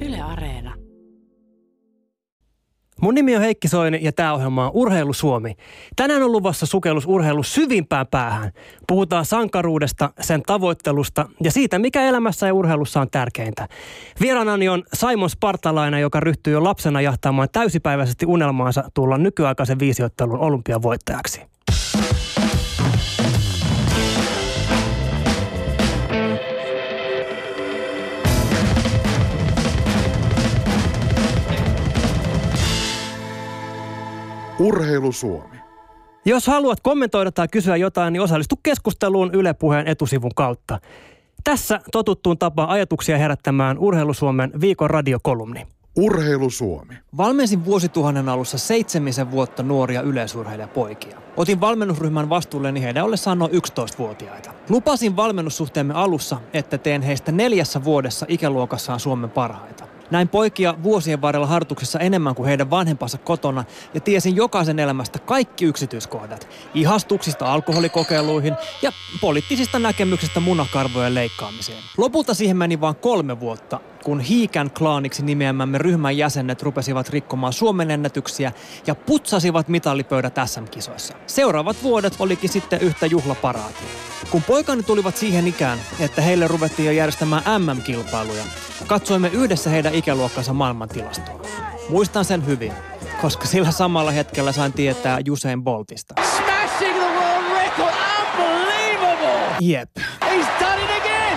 Yle Areena. Mun nimi on Heikki Soini ja tämä ohjelma on Urheilu Suomi. Tänään on luvassa sukellus urheilu syvimpään päähän. Puhutaan sankaruudesta, sen tavoittelusta ja siitä, mikä elämässä ja urheilussa on tärkeintä. Vieraanani on Simon Spartalainen, joka ryhtyy jo lapsena jahtaamaan täysipäiväisesti unelmaansa tulla nykyaikaisen viisiottelun olympiavoittajaksi. Urheilu Suomi. Jos haluat kommentoida tai kysyä jotain, niin osallistu keskusteluun Yle Puheen etusivun kautta. Tässä totuttuun tapaan ajatuksia herättämään Urheilu Suomen viikon radiokolumni. Urheilu Suomi. Valmensin vuosituhannen alussa seitsemisen vuotta nuoria yleisurheilijapoikia. Otin valmennusryhmän vastuulleni heidän ollessaan noin 11-vuotiaita. Lupasin valmennussuhteemme alussa, että teen heistä neljässä vuodessa ikäluokassaan Suomen parhaita. Näin poikia vuosien varrella hartuksessa enemmän kuin heidän vanhempansa kotona ja tiesin jokaisen elämästä kaikki yksityiskohdat. Ihastuksista alkoholikokeiluihin ja poliittisista näkemyksistä munakarvojen leikkaamiseen. Lopulta siihen meni vain kolme vuotta, kun Hiikän klaaniksi nimeämämme ryhmän jäsenet rupesivat rikkomaan Suomen ennätyksiä ja putsasivat mitallipöydät SM-kisoissa. Seuraavat vuodet olikin sitten yhtä juhlaparaatia. Kun poikani tulivat siihen ikään, että heille ruvettiin jo järjestämään MM-kilpailuja, katsoimme yhdessä heidän ikäluokkansa maailmantilastoa. Muistan sen hyvin, koska sillä samalla hetkellä sain tietää Usain Boltista. Smashing the world record! Unbelievable! Jep. He's done!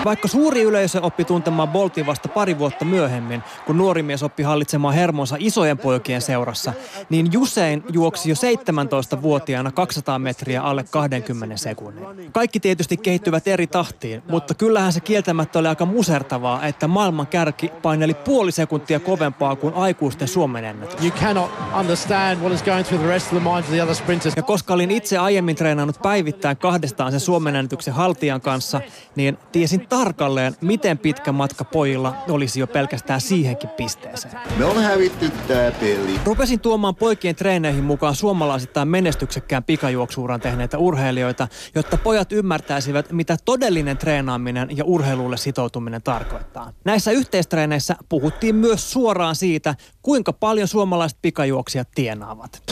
Vaikka suuri yleisö oppi tuntemaan Boltin vasta pari vuotta myöhemmin, kun nuori mies oppi hallitsemaan hermonsa isojen poikien seurassa, niin Jusein juoksi jo 17-vuotiaana 200 metriä alle 20 sekunnin. Kaikki tietysti kehittyvät eri tahtiin, mutta kyllähän se kieltämättä oli aika musertavaa, että maailman kärki paineli puoli sekuntia kovempaa kuin aikuisten Suomen ennätys. You cannot understand what is going through the rest of the minds of the other sprinters. Ja koska olin itse aiemmin treenannut päivittäin kahdestaan sen Suomen ennätyksen haltijan kanssa, niin tiesin tarkalleen, miten pitkä matka pojilla olisi jo pelkästään siihenkin pisteeseen. Me on hävitty tää peli. Rupesin tuomaan poikien treeneihin mukaan suomalaisittain menestyksekkään pikajuoksuuran tehneitä urheilijoita, jotta pojat ymmärtäisivät, mitä todellinen treenaaminen ja urheilulle sitoutuminen tarkoittaa. Näissä yhteistreeneissä puhuttiin myös suoraan siitä, kuinka paljon suomalaiset pikajuoksijat tienaavat.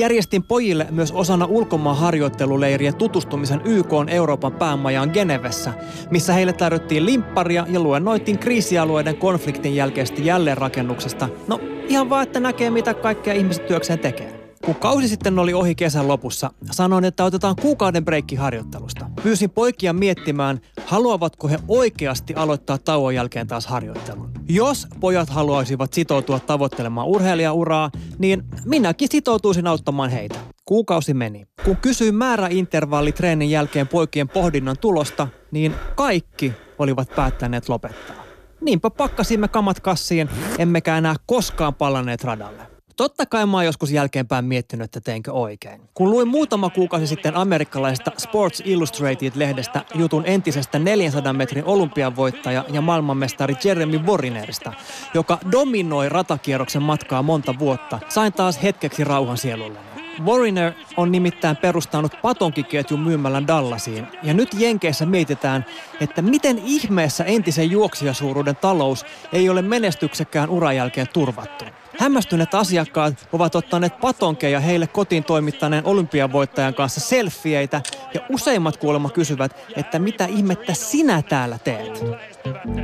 Järjestin pojille myös osana ulkomaan harjoitteluleirien tutustumisen YK Euroopan päämajaan Genevessä, missä heille tarjottiin limpparia ja luennoitiin kriisialueiden konfliktin jälkeistä jälleenrakennuksesta. No ihan vaan, että näkee mitä kaikkea ihmiset työkseen tekee. Kun kausi sitten oli ohi kesän lopussa, sanoin, että otetaan kuukauden breikki harjoittelusta. Pyysin poikia miettimään, haluavatko he oikeasti aloittaa tauon jälkeen taas harjoittelun. Jos pojat haluaisivat sitoutua tavoittelemaan urheilijauraa, niin minäkin sitoutuisin auttamaan heitä. Kuukausi meni. Kun kysyin määräintervalli treenin jälkeen poikien pohdinnan tulosta, niin kaikki olivat päättäneet lopettaa. Niinpä pakkasimme kamat kassiin, emmekä enää koskaan palanneet radalle. Totta kai mä oon joskus jälkeenpäin miettinyt, että teinkö oikein. Kun luin muutama kuukausi sitten amerikkalaisesta Sports Illustrated-lehdestä jutun entisestä 400 metrin olympiavoittaja ja maailmanmestari Jeremy Warinerista, joka dominoi ratakierroksen matkaa monta vuotta, sain taas hetkeksi rauhan sielulle. Wariner on nimittäin perustanut patonkiketjun myymällä Dallasiin. Ja nyt Jenkeissä mietitään, että miten ihmeessä entisen juoksijasuuruuden talous ei ole menestyksekkään uran jälkeen turvattu. Hämmästyneet asiakkaat ovat ottaneet patonkeja heille kotiin toimittaneen olympiavoittajan kanssa selfieitä ja useimmat kuulemma kysyvät, että mitä ihmettä sinä täällä teet.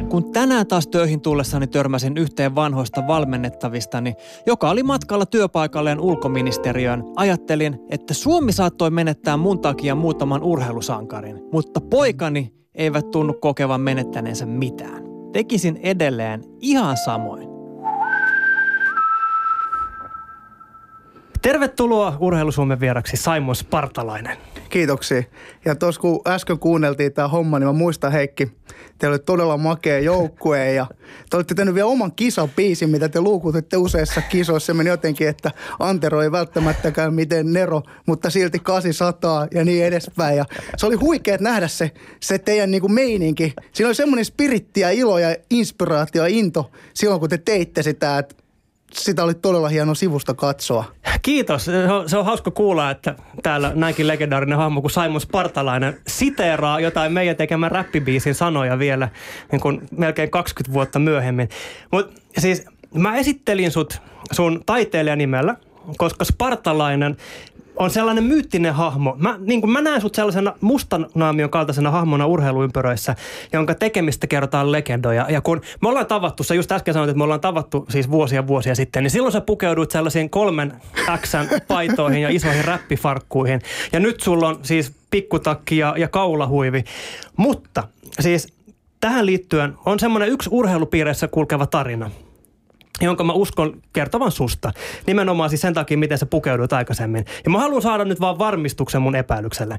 Kun tänään taas töihin tullessani törmäsin yhteen vanhoista valmennettavistani, joka oli matkalla työpaikalleen ulkoministeriöön, ajattelin, että Suomi saattoi menettää mun takia muutaman urheilusankarin, mutta poikani eivät tunnu kokevan menettäneensä mitään. Tekisin edelleen ihan samoin. Tervetuloa Urheilusuomen vieraksi Simon Spartalainen. Kiitoksia. Ja tuossa kun äsken kuunneltiin tämä homma, niin mä muistan Heikki, te oli todella makea joukkue ja te olitte tehnyt vielä oman kisapiisin, mitä te luukutitte useissa kisoissa. Se meni jotenkin, että Antero ei välttämättäkään miten Nero, mutta silti 800 ja niin edespäin. Ja se oli huikea nähdä se, se teidän niinku meininki. Siinä oli semmoinen spiritti ja ilo ja inspiraatio ja into silloin, kun te teitte sitä, että sitä oli todella hieno sivusta katsoa. Kiitos. Se on, se on hauska kuulla, että täällä näinkin legendaarinen hahmo kuin Simon Spartalainen siteeraa jotain meidän tekemän räppibiisin sanoja vielä niin kuin melkein 20 vuotta myöhemmin. Mutta siis mä esittelin sut sun taiteilijanimellä, koska Spartalainen on sellainen myyttinen hahmo. Mä, niin kuin mä näen sut sellaisena mustan naamion kaltaisena hahmona urheiluympyröissä, jonka tekemistä kerrotaan legendoja. Ja kun me ollaan tavattu, sä just äsken sanoit, että me ollaan tavattu siis vuosia vuosia sitten, niin silloin sä pukeuduit sellaisiin kolmen x paitoihin ja isoihin räppifarkkuihin. Ja nyt sulla on siis pikkutakki ja, ja kaulahuivi. Mutta siis tähän liittyen on semmoinen yksi urheilupiireissä kulkeva tarina – jonka mä uskon kertovan susta. Nimenomaan siis sen takia, miten sä pukeudut aikaisemmin. Ja mä haluan saada nyt vaan varmistuksen mun epäilykselle.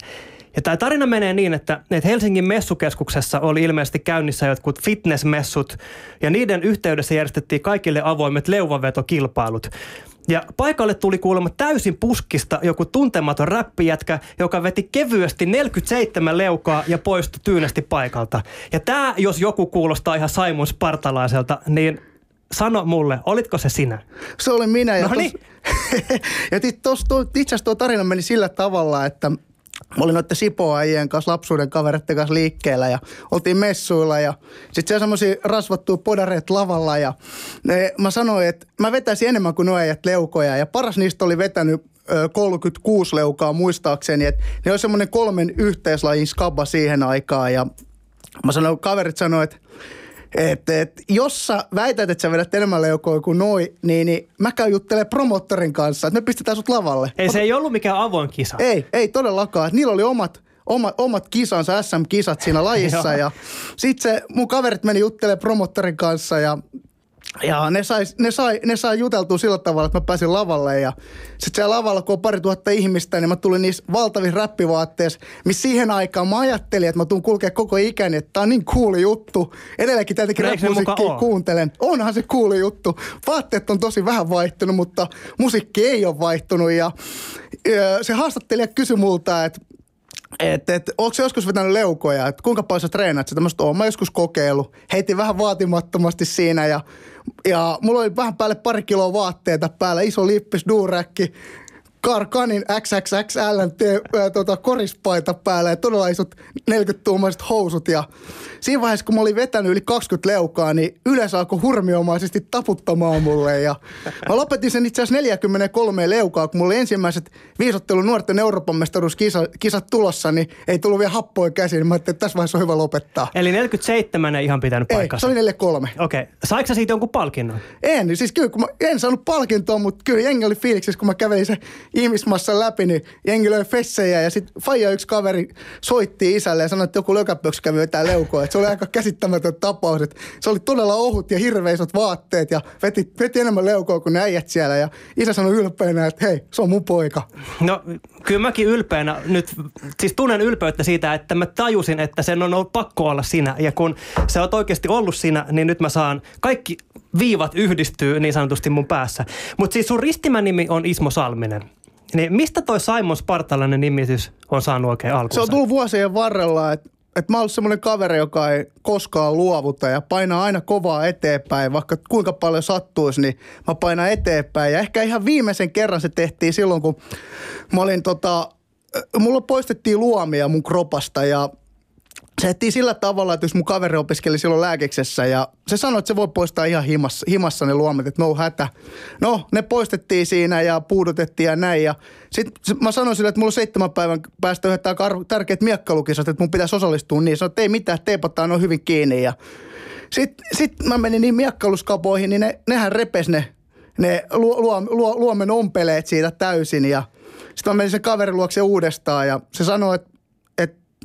Ja tämä tarina menee niin, että, että Helsingin messukeskuksessa oli ilmeisesti käynnissä jotkut fitnessmessut, ja niiden yhteydessä järjestettiin kaikille avoimet leuvavetokilpailut. Ja paikalle tuli kuulemma täysin puskista joku tuntematon räppijätkä, joka veti kevyesti 47 leukaa ja poistui tyynesti paikalta. Ja tämä, jos joku kuulostaa ihan Simon Spartalaiselta, niin sano mulle, olitko se sinä? Se oli minä. Ja, No niin. ja tos, itse asiassa tuo tarina meni sillä tavalla, että Mä olin noiden Sipoajien kanssa, lapsuuden kavereiden kanssa liikkeellä ja oltiin messuilla ja sitten siellä semmoisia rasvattuja podareet lavalla ja ne, mä sanoin, että mä vetäisin enemmän kuin nuo leukoja ja paras niistä oli vetänyt ö, 36 leukaa muistaakseni, että ne oli semmoinen kolmen yhteislajin skaba siihen aikaan ja mä sanoin, kaverit sanoivat, että et, et, jos sä väität, että sä vedät enemmän leukoja kuin noi, niin, niin mä käyn juttelemaan promottorin kanssa, että me pistetään sut lavalle. Ei se ei ollut mikään avoin kisa. Ei, ei todellakaan. Niillä oli omat, omat, omat kisansa, SM-kisat siinä lajissa. Ja sitten se mun kaverit meni juttelemaan promottorin kanssa ja ja ne sai, ne, sai, ne sai juteltua sillä tavalla, että mä pääsin lavalle ja sitten siellä lavalla, kun on pari tuhatta ihmistä, niin mä tulin niissä valtavissa räppivaatteissa, missä siihen aikaan mä ajattelin, että mä tuun kulkea koko ikäni, että tää on niin cooli juttu. Edelleenkin tietenkin No rap-musiikkia kuuntelen. Onhan se cooli juttu. Vaatteet on tosi vähän vaihtunut, mutta musiikki ei ole vaihtunut ja se haastattelija kysyi multa, että et, et, onko joskus vetänyt leukoja, että kuinka paljon sä treenaat? Sanoin, oon mä joskus kokeillut. Heitin vähän vaatimattomasti siinä ja, ja mulla oli vähän päälle pari kiloa vaatteita päällä, iso lippis, duuräkki, Karkanin XXXL ää, tota, korispaita päällä ja todella isot 40-tuumaiset housut. Ja siinä vaiheessa, kun mä olin vetänyt yli 20 leukaa, niin yleensä alkoi hurmiomaisesti taputtamaan mulle. Ja mä lopetin sen itse asiassa 43 leukaa, kun mulla oli ensimmäiset viisottelun nuorten Euroopan mestaruuskisat kisat tulossa, niin ei tullut vielä happoja käsiin. Niin Mä ajattelin, että tässä vaiheessa on hyvä lopettaa. Eli 47 ei ihan pitänyt Ei, paikkansa. se oli 43. Okei. Okay. Saiko sä siitä jonkun palkinnon? En, siis kyllä, kun mä en saanut palkintoa, mutta kyllä jengi oli fiiliksissä, kun mä kävelin se ihmismassan läpi, niin jengi löi fessejä ja sitten Faija yksi kaveri soitti isälle ja sanoi, että joku lökäpöksy kävi vetää leukoa. Että se oli aika käsittämätön tapaus, että se oli todella ohut ja hirveän isot vaatteet ja veti, veti enemmän leukoa kuin ne äijät siellä ja isä sanoi ylpeänä, että hei, se on mun poika. No kyllä mäkin ylpeänä nyt, siis tunnen ylpeyttä siitä, että mä tajusin, että sen on ollut pakko olla sinä. Ja kun se on oikeasti ollut sinä, niin nyt mä saan, kaikki viivat yhdistyy niin sanotusti mun päässä. Mutta siis sun ristimän nimi on Ismo Salminen. Niin mistä toi Simon Spartalainen nimitys on saanut oikein alkunsa? Se on tullut vuosien varrella, että että mä oon semmoinen kaveri, joka ei koskaan luovuta ja painaa aina kovaa eteenpäin. Vaikka kuinka paljon sattuisi, niin mä painan eteenpäin. Ja ehkä ihan viimeisen kerran se tehtiin silloin, kun mä olin tota, mulla poistettiin luomia mun kropasta ja se tehtiin sillä tavalla, että jos mun kaveri opiskeli silloin lääkeksessä ja se sanoi, että se voi poistaa ihan himassa, himassa ne luomet, että no hätä. No, ne poistettiin siinä ja puudutettiin ja näin. Ja sitten mä sanoin sille, että mulla on seitsemän päivän päästä yhdet tärkeät miekkalukisat, että mun pitäisi osallistua niin. Sanoin, että ei mitään, teipataan on hyvin kiinni. Ja sitten sit mä menin niin miekkaluskapoihin, niin ne, nehän repes ne, ne luo, luo, luo, luomen ompeleet siitä täysin. Ja sitten mä menin sen kaverin luokse uudestaan ja se sanoi, että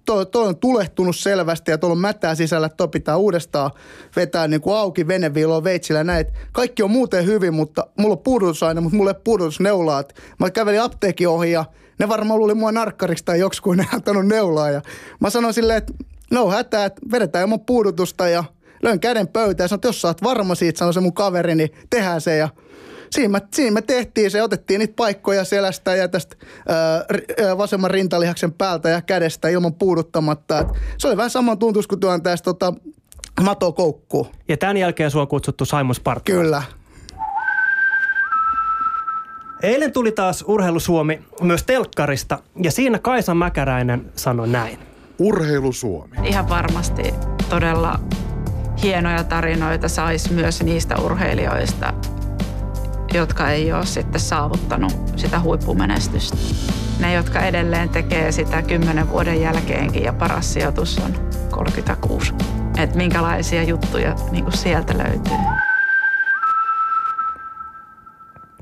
toi, toi on tulehtunut selvästi ja tuolla on mätää sisällä, että pitää uudestaan vetää niin kuin auki veneviiloa veitsillä näin. Kaikki on muuten hyvin, mutta mulla on puudutusaine, mutta mulla ei ole puudutusneulaa. Et Mä kävelin apteekin ohi ja ne varmaan luuli mua narkkariksi tai joksi, kun ne antanut neulaa. Ja mä sanoin silleen, että no hätää, että vedetään ilman puudutusta ja löin käden pöytään ja sanoin, että jos sä oot varma siitä, sanoi se mun kaveri, niin tehdään se ja Siinä me, siinä me tehtiin se, otettiin niitä paikkoja selästä ja tästä ää, ää, vasemman rintalihaksen päältä ja kädestä ilman puuduttamatta. Et se oli vähän saman tuntus kuin tuon tästä tota, matokoukkuun. Ja tämän jälkeen sua on kutsuttu Simon Spartalainen. Kyllä. Eilen tuli taas Urheilu Suomi myös telkkarista ja siinä Kaisa Mäkäräinen sanoi näin. Urheilu Suomi. Ihan varmasti todella hienoja tarinoita saisi myös niistä urheilijoista, jotka ei ole sitten saavuttanut sitä huippumenestystä. Ne, jotka edelleen tekee sitä kymmenen vuoden jälkeenkin ja paras sijoitus on 36. Että minkälaisia juttuja niin kuin sieltä löytyy.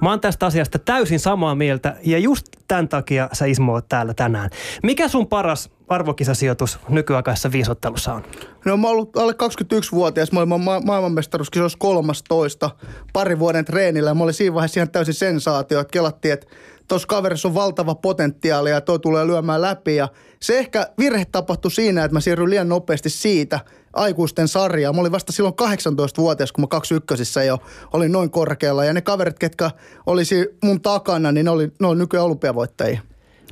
Mä oon tästä asiasta täysin samaa mieltä ja just tämän takia sä Ismo oot täällä tänään. Mikä sun paras arvokisasijoitus nykyaikaisessa viisottelussa on? No mä oon ollut alle 21-vuotias, mä olin ma- maailmanmestaruuskisoissa 13 pari vuoden treenillä ja mä olin siinä vaiheessa ihan täysin sensaatio, että kelattiin, että tuossa kaverissa on valtava potentiaali ja toi tulee lyömään läpi ja se ehkä virhe tapahtui siinä, että mä siirryin liian nopeasti siitä aikuisten sarjaan. Mä olin vasta silloin 18-vuotias, kun mä kaksi ykkösissä jo olin noin korkealla ja ne kaverit, ketkä olisi mun takana, niin ne oli, ne oli nykyään olympiavoittajia.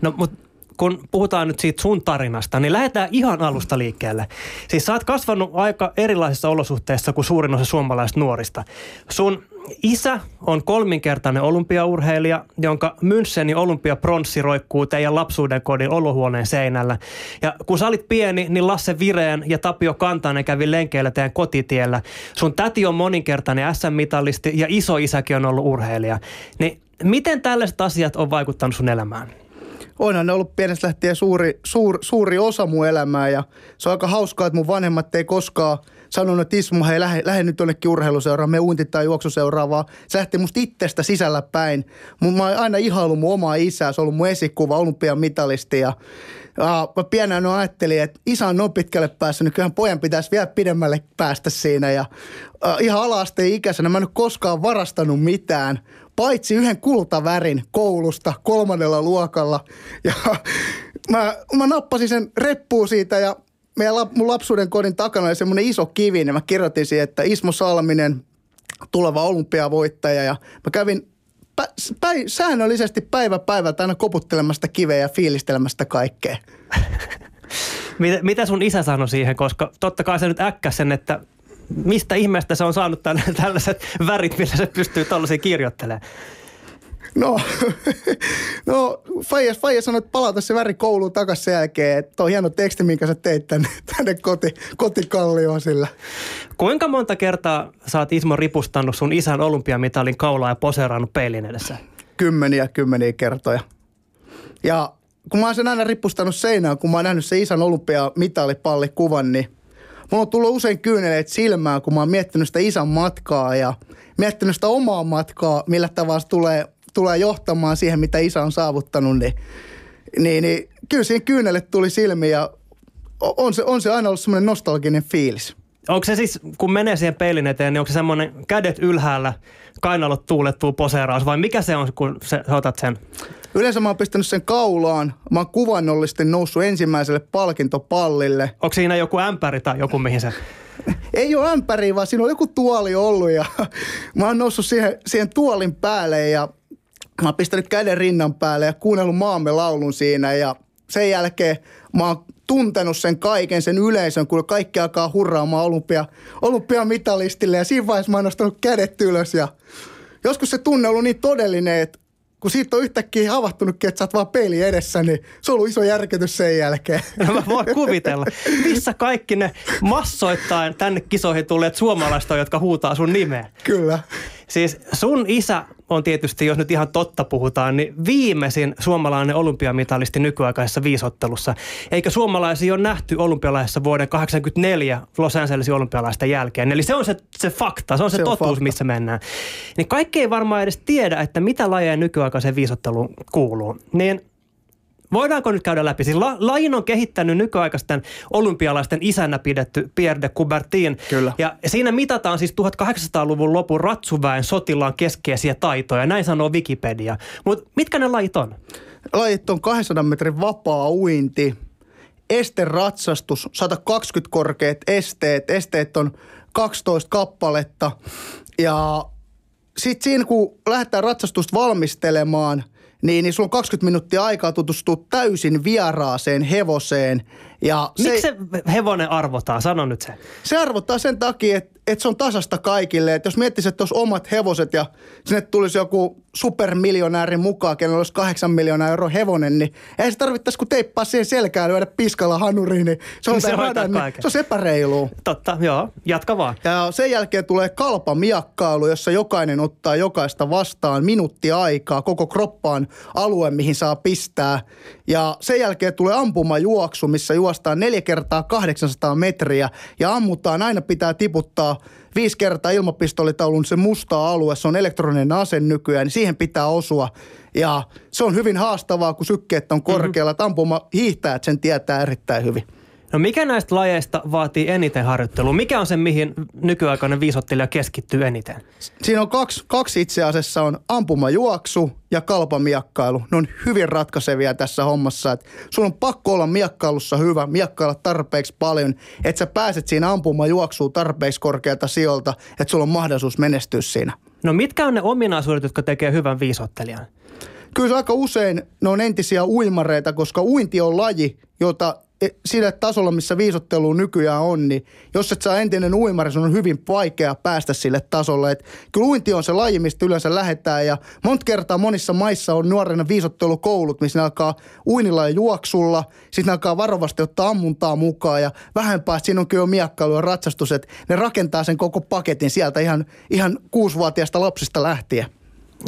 No, mutta kun puhutaan nyt siitä sun tarinasta, niin lähdetään ihan alusta liikkeelle. Siis sä oot kasvanut aika erilaisissa olosuhteissa kuin suurin osa suomalaisista nuorista. Sun isä on kolminkertainen olympiaurheilija, jonka Münchenin olympiapronssi roikkuu teidän lapsuuden kodin olohuoneen seinällä. Ja kun sä olit pieni, niin Lasse Vireen ja Tapio Kantanen kävi lenkeillä teidän kotitiellä. Sun täti on moninkertainen SM-mitallisti ja isoisäkin on ollut urheilija. Niin miten tällaiset asiat on vaikuttanut sun elämään? Onhan ne ollut pienestä lähtien suuri, suur, suuri osa mun elämää ja se on aika hauskaa, että mun vanhemmat ei koskaan sanonut, että Ismo, hei lähde, lähde nyt jonnekin urheiluseuraan, me uinti tai juoksuseuraan, vaan se lähti musta itsestä sisällä päin. Mun, mä oon aina ihailu mun omaa isää, se on ollut mun esikuva, olympian mitalisti ja ja mä pienenä ajattelin, että isä on noin pitkälle päässyt, niin kyllähän pojan pitäisi vielä pidemmälle päästä siinä. Ja äh, ihan alaasteen ikäisenä mä en ole koskaan varastanut mitään, paitsi yhden kultavärin koulusta kolmannella luokalla. Ja mä, mä nappasin sen reppuun siitä ja meidän mun lapsuuden kodin takana oli semmoinen iso kivi, niin mä kirjoitin siihen, että Ismo Salminen, tuleva olympiavoittaja. Ja mä kävin pä, pä, säännöllisesti päivä päivältä aina koputtelemasta kiveä ja fiilistelemästä kaikkea. mitä, mitä sun isä sanoi siihen, koska totta kai se nyt äkkäs sen, että mistä ihmeestä se on saanut tällaiset värit, millä se pystyy tällaisia kirjoittelemaan? No, no Faija, Faija sanoi, että palauta se väri kouluun takaisin sen jälkeen. Että on hieno teksti, minkä sä teit tänne, tänne koti, kotikallioon sillä. Kuinka monta kertaa sä oot Ismo ripustanut sun isän olympiamitalin kaulaa ja poseerannut peilin edessä? Kymmeniä, kymmeniä kertoja. Ja kun mä oon sen aina ripustanut seinään, kun mä oon nähnyt se isän olympiamitalipallikuvan, niin mulla on tullut usein kyyneleet silmään, kun mä oon miettinyt sitä isän matkaa ja miettinyt sitä omaa matkaa, millä tavalla se tulee, tulee johtamaan siihen, mitä isä on saavuttanut, niin, niin, niin kyllä siihen kyynelet tuli silmiin ja on se, on se aina ollut semmoinen nostalginen fiilis. Onko se siis, kun menee siihen peilin eteen, niin onko se semmoinen kädet ylhäällä, kainalot tuulettuu poseeraus vai mikä se on, kun sä otat sen? Yleensä mä oon pistänyt sen kaulaan. Mä oon kuvannollisesti noussut ensimmäiselle palkintopallille. Onko siinä joku ämpäri tai joku mihin se? Ei ole ämpäri, vaan siinä on joku tuoli ollut ja mä oon noussut siihen, siihen tuolin päälle ja mä oon pistänyt käden rinnan päälle ja kuunnellut maamme laulun siinä ja sen jälkeen mä oon tuntenut sen kaiken, sen yleisön, kun kaikki alkaa hurraamaan olympia, olympiamitalistille ja siinä vaiheessa mä oon nostanut kädet ylös ja joskus se tunne on ollut niin todellinen, että kun siitä on yhtäkkiä havahtunutkin, että sä oot vaan peili edessä, niin se on ollut iso järkytys sen jälkeen. No mä voin kuvitella. Missä kaikki ne massoittain tänne kisoihin tulleet suomalaiset on, jotka huutaa sun nimeä? Kyllä. Siis sun isä on tietysti, jos nyt ihan totta puhutaan, niin viimeisin suomalainen olympiamitalisti nykyaikaisessa viisottelussa. Eikä suomalaisia ole nähty olympialaisessa vuoden 1984 Los Angelesin olympialaisten jälkeen. Eli se on se, se fakta, se on se, se totuus, on fakta. missä mennään. Niin kaikki ei varmaan edes tiedä, että mitä lajeja nykyaikaiseen viisotteluun kuuluu. Niin Voidaanko nyt käydä läpi? Siis la, lajin on kehittänyt nykyaikaisten olympialaisten isänä pidetty Pierre de Coubertin. Kyllä. Ja siinä mitataan siis 1800-luvun lopun ratsuväen sotilaan keskeisiä taitoja. Näin sanoo Wikipedia. Mutta mitkä ne lajit on? Lajit on 200 metrin vapaa uinti, esteratsastus, 120 korkeat esteet. Esteet on 12 kappaletta. Ja sitten siinä, kun lähdetään ratsastusta valmistelemaan – niin, niin sulla on 20 minuuttia aikaa tutustua täysin vieraaseen hevoseen Ja Miksi se hevonen arvotaan? Sano nyt se. Se arvottaa sen takia, että, että se on tasasta kaikille. Että jos miettisit, että olisi omat hevoset ja sinne tulisi joku supermiljonääri mukaan, kenellä olisi kahdeksan miljoonaa euroa hevonen, niin ei se tarvittaisi kun teippaa siihen selkään lyödä piskalla hanuriin, niin se on, Se se, radan, niin se on epäreilu. Totta, joo. Jatka vaan. Ja sen jälkeen tulee kalpamiakkailu, jossa jokainen ottaa jokaista vastaan minuutti aikaa. Koko kroppaan alue, mihin saa pistää. Ja sen jälkeen tulee ampumajuoksu, missä juostaan neljä kertaa 800 metriä. Ja ammutaan, aina pitää tiputtaa viisi kertaa ilmapistolitaulun se musta alue. Se on elektroninen ase nykyään, niin siihen pitää osua. Ja se on hyvin haastavaa, kun sykkeet on korkealla. Mm-hmm. Ampuma hiihtäjät sen tietää erittäin hyvin. No mikä näistä lajeista vaatii eniten harjoittelua? Mikä on se, mihin nykyaikainen viisottelija keskittyy eniten? Siinä on kaksi, kaksi itse asiassa on ampumajuoksu ja kalpamiakkailu. Ne on hyvin ratkaisevia tässä hommassa. Et sun on pakko olla miakkailussa hyvä, miakkailla tarpeeksi paljon, että sä pääset siinä ampumajuoksuun tarpeeksi korkealta sijoilta, että sulla on mahdollisuus menestyä siinä. No mitkä on ne ominaisuudet, jotka tekee hyvän viisottelijan? Kyllä se aika usein ne on entisiä uimareita, koska uinti on laji, jota sillä tasolla, missä viisottelu nykyään on, niin jos et saa entinen uimari, sun on hyvin vaikea päästä sille tasolle. Et kyllä uinti on se laji, mistä yleensä lähdetään ja monta kertaa monissa maissa on nuorena viisottelukoulut, missä ne alkaa uinilla ja juoksulla, sitten alkaa varovasti ottaa ammuntaa mukaan ja vähän päästä siinä on kyllä miakkailu ja ratsastus, että ne rakentaa sen koko paketin sieltä ihan, ihan kuusivuotiaasta lapsista lähtien.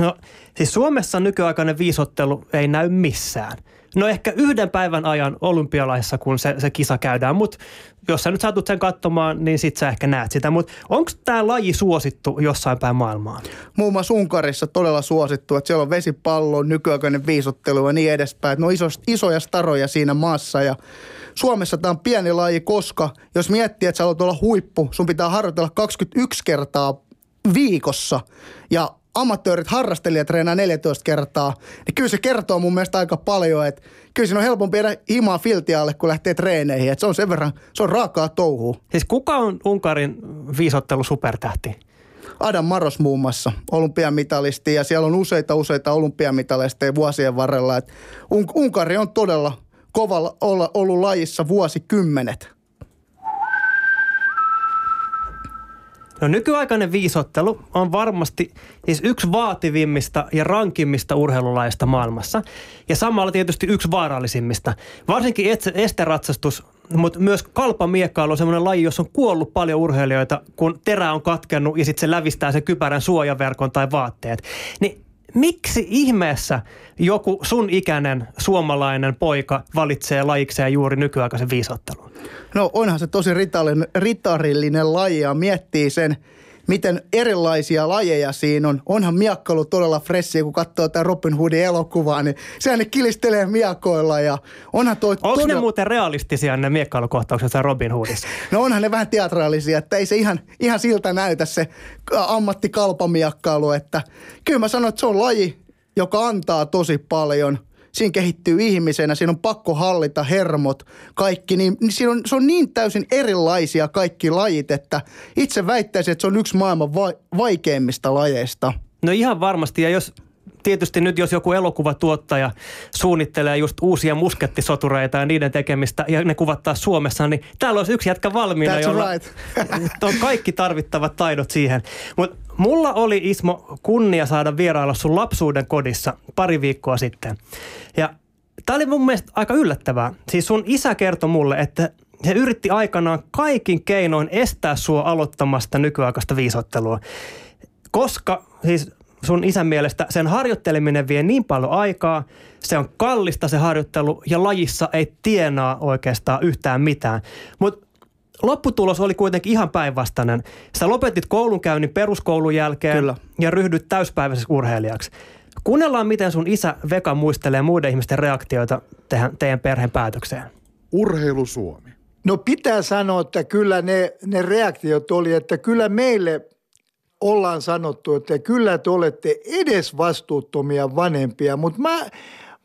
No siis Suomessa nykyaikainen viisottelu ei näy missään. No ehkä yhden päivän ajan olympialaisissa, kun se, se kisa käydään, mutta jos sä nyt saatut sen katsomaan, niin sit sä ehkä näet sitä. Mutta onko tämä laji suosittu jossain päin maailmaa? muun muassa Unkarissa todella suosittu, että siellä on vesipallo, nykyaikainen viisottelu ja niin edespäin. Ne on iso, isoja staroja siinä maassa ja Suomessa tämä on pieni laji, koska jos miettii, että sä haluat olla huippu, sun pitää harjoitella 21 kertaa viikossa ja amatöörit, harrastelijat treenaa 14 kertaa, niin kyllä se kertoo mun mielestä aika paljon, että kyllä siinä on helpompi jäädä himaa filtialle, kun lähtee treeneihin, että se on sen verran, se on raakaa touhua. Siis kuka on Unkarin viisottelu supertähti? Adam Maros muun muassa, olympiamitalisti, ja siellä on useita useita olympiamitalisteja vuosien varrella. Et Un- Unkari on todella kovalla olla ollut lajissa vuosikymmenet. No nykyaikainen viisottelu on varmasti siis yksi vaativimmista ja rankimmista urheilulajeista maailmassa. Ja samalla tietysti yksi vaarallisimmista. Varsinkin esteratsastus, mutta myös kalpamiekkailu on semmoinen laji, jossa on kuollut paljon urheilijoita, kun terä on katkennut ja sitten se lävistää sen kypärän suojaverkon tai vaatteet. Niin miksi ihmeessä joku sun ikäinen suomalainen poika valitsee lajikseen juuri nykyaikaisen viisottelun? No onhan se tosi ritarillinen, laji ja miettii sen, miten erilaisia lajeja siinä on. Onhan miakkailu todella freshiä, kun katsoo tätä Robin Hoodin elokuvaa, niin sehän ne kilistelee miakkoilla ja onhan toi Onko ne todella... muuten realistisia ne miekkailukohtaukset Robin Hoodissa? No onhan ne vähän teatraalisia, että ei se ihan, ihan siltä näytä se ammattikalpamiakkailu, että kyllä mä sanon, että se on laji, joka antaa tosi paljon. Siinä kehittyy ihmisenä, siinä on pakko hallita hermot, kaikki, niin, niin siinä on, se on niin täysin erilaisia kaikki lajit, että itse väittäisin, että se on yksi maailman va- vaikeimmista lajeista. No ihan varmasti, ja jos tietysti nyt jos joku elokuvatuottaja suunnittelee just uusia muskettisotureita ja niiden tekemistä ja ne kuvattaa Suomessa, niin täällä olisi yksi jätkä valmiina, That's jolla right. on kaikki tarvittavat taidot siihen. Mutta mulla oli Ismo kunnia saada vierailla sun lapsuuden kodissa pari viikkoa sitten. Ja tämä oli mun mielestä aika yllättävää. Siis sun isä kertoi mulle, että se yritti aikanaan kaikin keinoin estää sua aloittamasta nykyaikaista viisottelua. Koska siis sun isän mielestä sen harjoitteleminen vie niin paljon aikaa, se on kallista se harjoittelu ja lajissa ei tienaa oikeastaan yhtään mitään. Mutta lopputulos oli kuitenkin ihan päinvastainen. Sä lopetit koulunkäynnin peruskoulun jälkeen Kyllä. ja ryhdyt täyspäiväiseksi urheilijaksi. Kuunnellaan, miten sun isä Veka muistelee muiden ihmisten reaktioita tehän, teidän perheen päätökseen. Urheilu Suomi. No pitää sanoa, että kyllä ne, ne reaktiot oli, että kyllä meille ollaan sanottu, että kyllä te olette edes vastuuttomia vanhempia, mutta mä,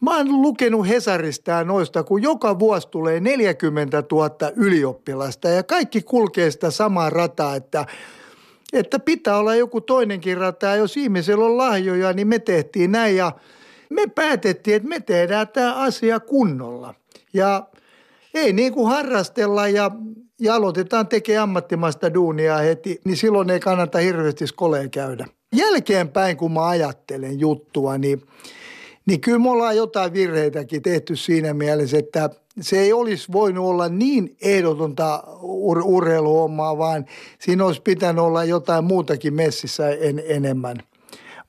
mä oon lukenut Hesarista ja noista, kun joka vuosi tulee 40 000 ylioppilasta ja kaikki kulkee sitä samaa rataa, että että pitää olla joku toinenkin rata. Jos ihmisellä on lahjoja, niin me tehtiin näin ja me päätettiin, että me tehdään tämä asia kunnolla. Ja ei niin kuin harrastella ja, ja aloitetaan tekemään ammattimaista duunia heti, niin silloin ei kannata hirveästi skoleen käydä. Jälkeenpäin, kun mä ajattelen juttua, niin, niin kyllä me ollaan jotain virheitäkin tehty siinä mielessä, että se ei olisi voinut olla niin ehdotonta ur- urheiluhommaa, vaan siinä olisi pitänyt olla jotain muutakin messissä en, enemmän.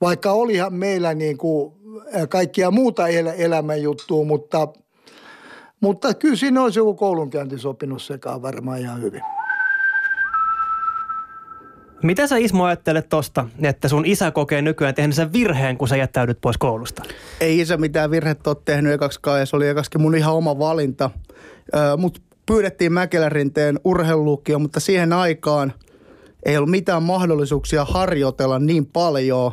Vaikka olihan meillä niin kuin kaikkia muuta el- elämän juttua, mutta, mutta kyllä siinä olisi joku koulunkäynti sopinut sekaan varmaan ihan hyvin. Mitä sä Ismo ajattelet tosta, että sun isä kokee nykyään sen virheen, kun sä jättäydyt pois koulusta? Ei isä mitään virhettä ole tehnyt ekaksikaan ja se oli ekaksikin mun ihan oma valinta. Mut pyydettiin Mäkelärinteen urheilulukio, mutta siihen aikaan ei ollut mitään mahdollisuuksia harjoitella niin paljon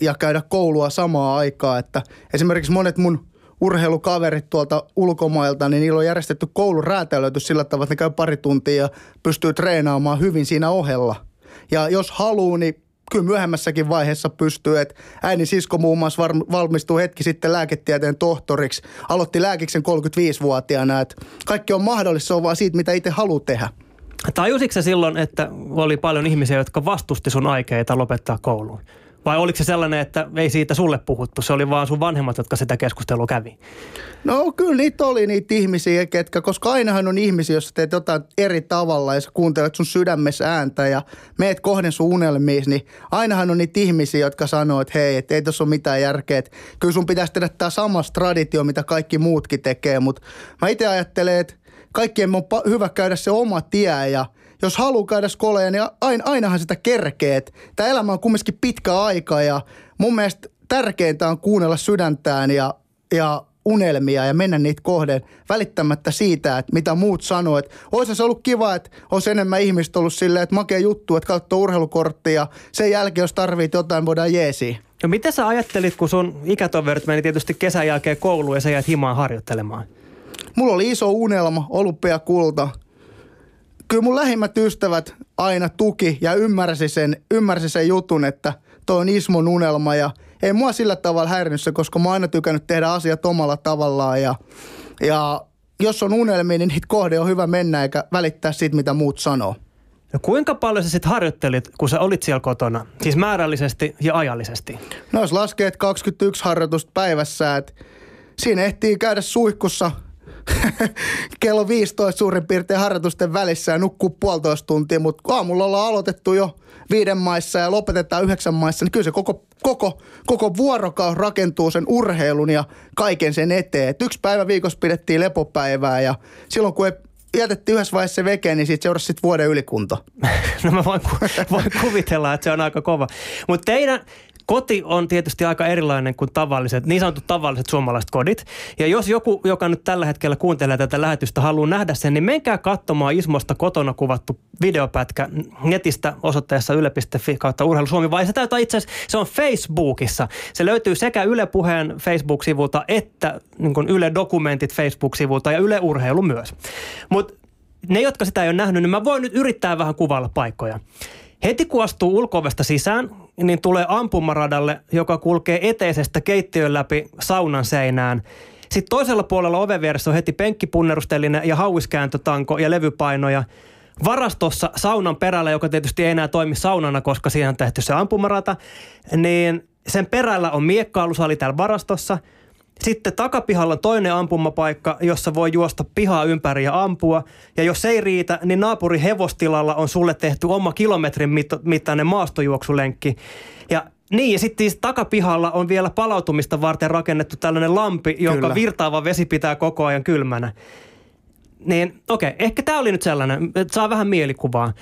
ja käydä koulua samaa aikaa. Että esimerkiksi monet mun urheilukaverit tuolta ulkomailta, niin niillä on järjestetty koulun räätälöity sillä tavalla, että ne käy pari tuntia ja pystyy treenaamaan hyvin siinä ohella – ja jos haluaa, niin kyllä myöhemmässäkin vaiheessa pystyy. Että äidin sisko muun muassa valmistui hetki sitten lääketieteen tohtoriksi. Aloitti lääkiksen 35-vuotiaana. Että kaikki on mahdollista, se on vaan siitä, mitä itse haluaa tehdä. Tajusitko silloin, että oli paljon ihmisiä, jotka vastusti sun aikeita lopettaa kouluun? Vai oliko se sellainen, että ei siitä sulle puhuttu, se oli vaan sun vanhemmat, jotka sitä keskustelua kävi? No kyllä niitä oli niitä ihmisiä, ketkä, koska ainahan on ihmisiä, jos teet jotain eri tavalla ja sä kuuntelet sun sydämessä ääntä ja meet kohden sun unelmiin, niin ainahan on niitä ihmisiä, jotka sanoo, että hei, et ei tuossa ole mitään järkeä, että kyllä sun pitäisi tehdä tämä sama traditio, mitä kaikki muutkin tekee, mutta mä itse ajattelen, että kaikkien on hyvä käydä se oma tie ja – jos haluaa käydä skoleja, niin aina, ainahan sitä kerkeet. Tämä elämä on kumminkin pitkä aika ja mun mielestä tärkeintä on kuunnella sydäntään ja, ja unelmia ja mennä niitä kohden välittämättä siitä, että mitä muut sanoo. Että olisi se ollut kiva, että olisi enemmän ihmistä ollut silleen, että makea juttu, että kautta urheilukortti ja sen jälkeen, jos tarvitsee jotain, voidaan jeesiä. No mitä sä ajattelit, kun sun ikätoverit meni tietysti kesän jälkeen kouluun ja sä jäät himaan harjoittelemaan? Mulla oli iso unelma, olympiakulta kyllä mun lähimmät ystävät aina tuki ja ymmärsi sen, ymmärsi sen jutun, että toi on Ismon unelma ja ei mua sillä tavalla häirinyt se, koska mä oon aina tykännyt tehdä asiat omalla tavallaan ja, ja jos on unelmia, niin niitä kohde on hyvä mennä eikä välittää siitä, mitä muut sanoo. No kuinka paljon sä sitten harjoittelit, kun sä olit siellä kotona? Siis määrällisesti ja ajallisesti? No jos laskee, että 21 harjoitusta päivässä, että siinä ehtii käydä suihkussa – kello 15 suurin piirtein harjoitusten välissä ja nukkuu puolitoista tuntia, mutta aamulla ollaan aloitettu jo viiden maissa ja lopetetaan yhdeksän maissa, niin kyllä se koko, koko, koko vuorokaus rakentuu sen urheilun ja kaiken sen eteen. Et yksi päivä viikossa pidettiin lepopäivää ja silloin kun ei jätettiin yhdessä vaiheessa se veke, niin siitä seurasi sitten vuoden ylikunta. no mä voin, ku, voin kuvitella, että se on aika kova. Mutta teidän, koti on tietysti aika erilainen kuin tavalliset, niin sanotut tavalliset suomalaiset kodit. Ja jos joku, joka nyt tällä hetkellä kuuntelee tätä lähetystä, haluaa nähdä sen, niin menkää katsomaan Ismosta kotona kuvattu videopätkä netistä osoitteessa yle.fi kautta urheilu Suomi, vai se täytyy itse asiassa, se on Facebookissa. Se löytyy sekä Yle Puheen Facebook-sivulta että niin Yle Dokumentit Facebook-sivulta ja Yle Urheilu myös. Mutta ne, jotka sitä ei ole nähnyt, niin mä voin nyt yrittää vähän kuvailla paikkoja. Heti kun astuu ulkovesta sisään, niin tulee ampumaradalle, joka kulkee eteisestä keittiön läpi saunan seinään. Sitten toisella puolella oven vieressä on heti penkkipunnerustelinen ja hauiskääntötanko ja levypainoja. Varastossa saunan perällä, joka tietysti ei enää toimi saunana, koska siihen on tehty se ampumarata, niin sen perällä on miekkailusali täällä varastossa – sitten takapihalla on toinen ampumapaikka, jossa voi juosta pihaa ympäri ja ampua. Ja jos ei riitä, niin naapuri hevostilalla on sulle tehty oma kilometrin mittainen maastojuoksulenkki. Ja niin, ja sitten siis takapihalla on vielä palautumista varten rakennettu tällainen lampi, jonka Kyllä. virtaava vesi pitää koko ajan kylmänä. Niin okei, okay, ehkä tämä oli nyt sellainen, että saa vähän mielikuvaa.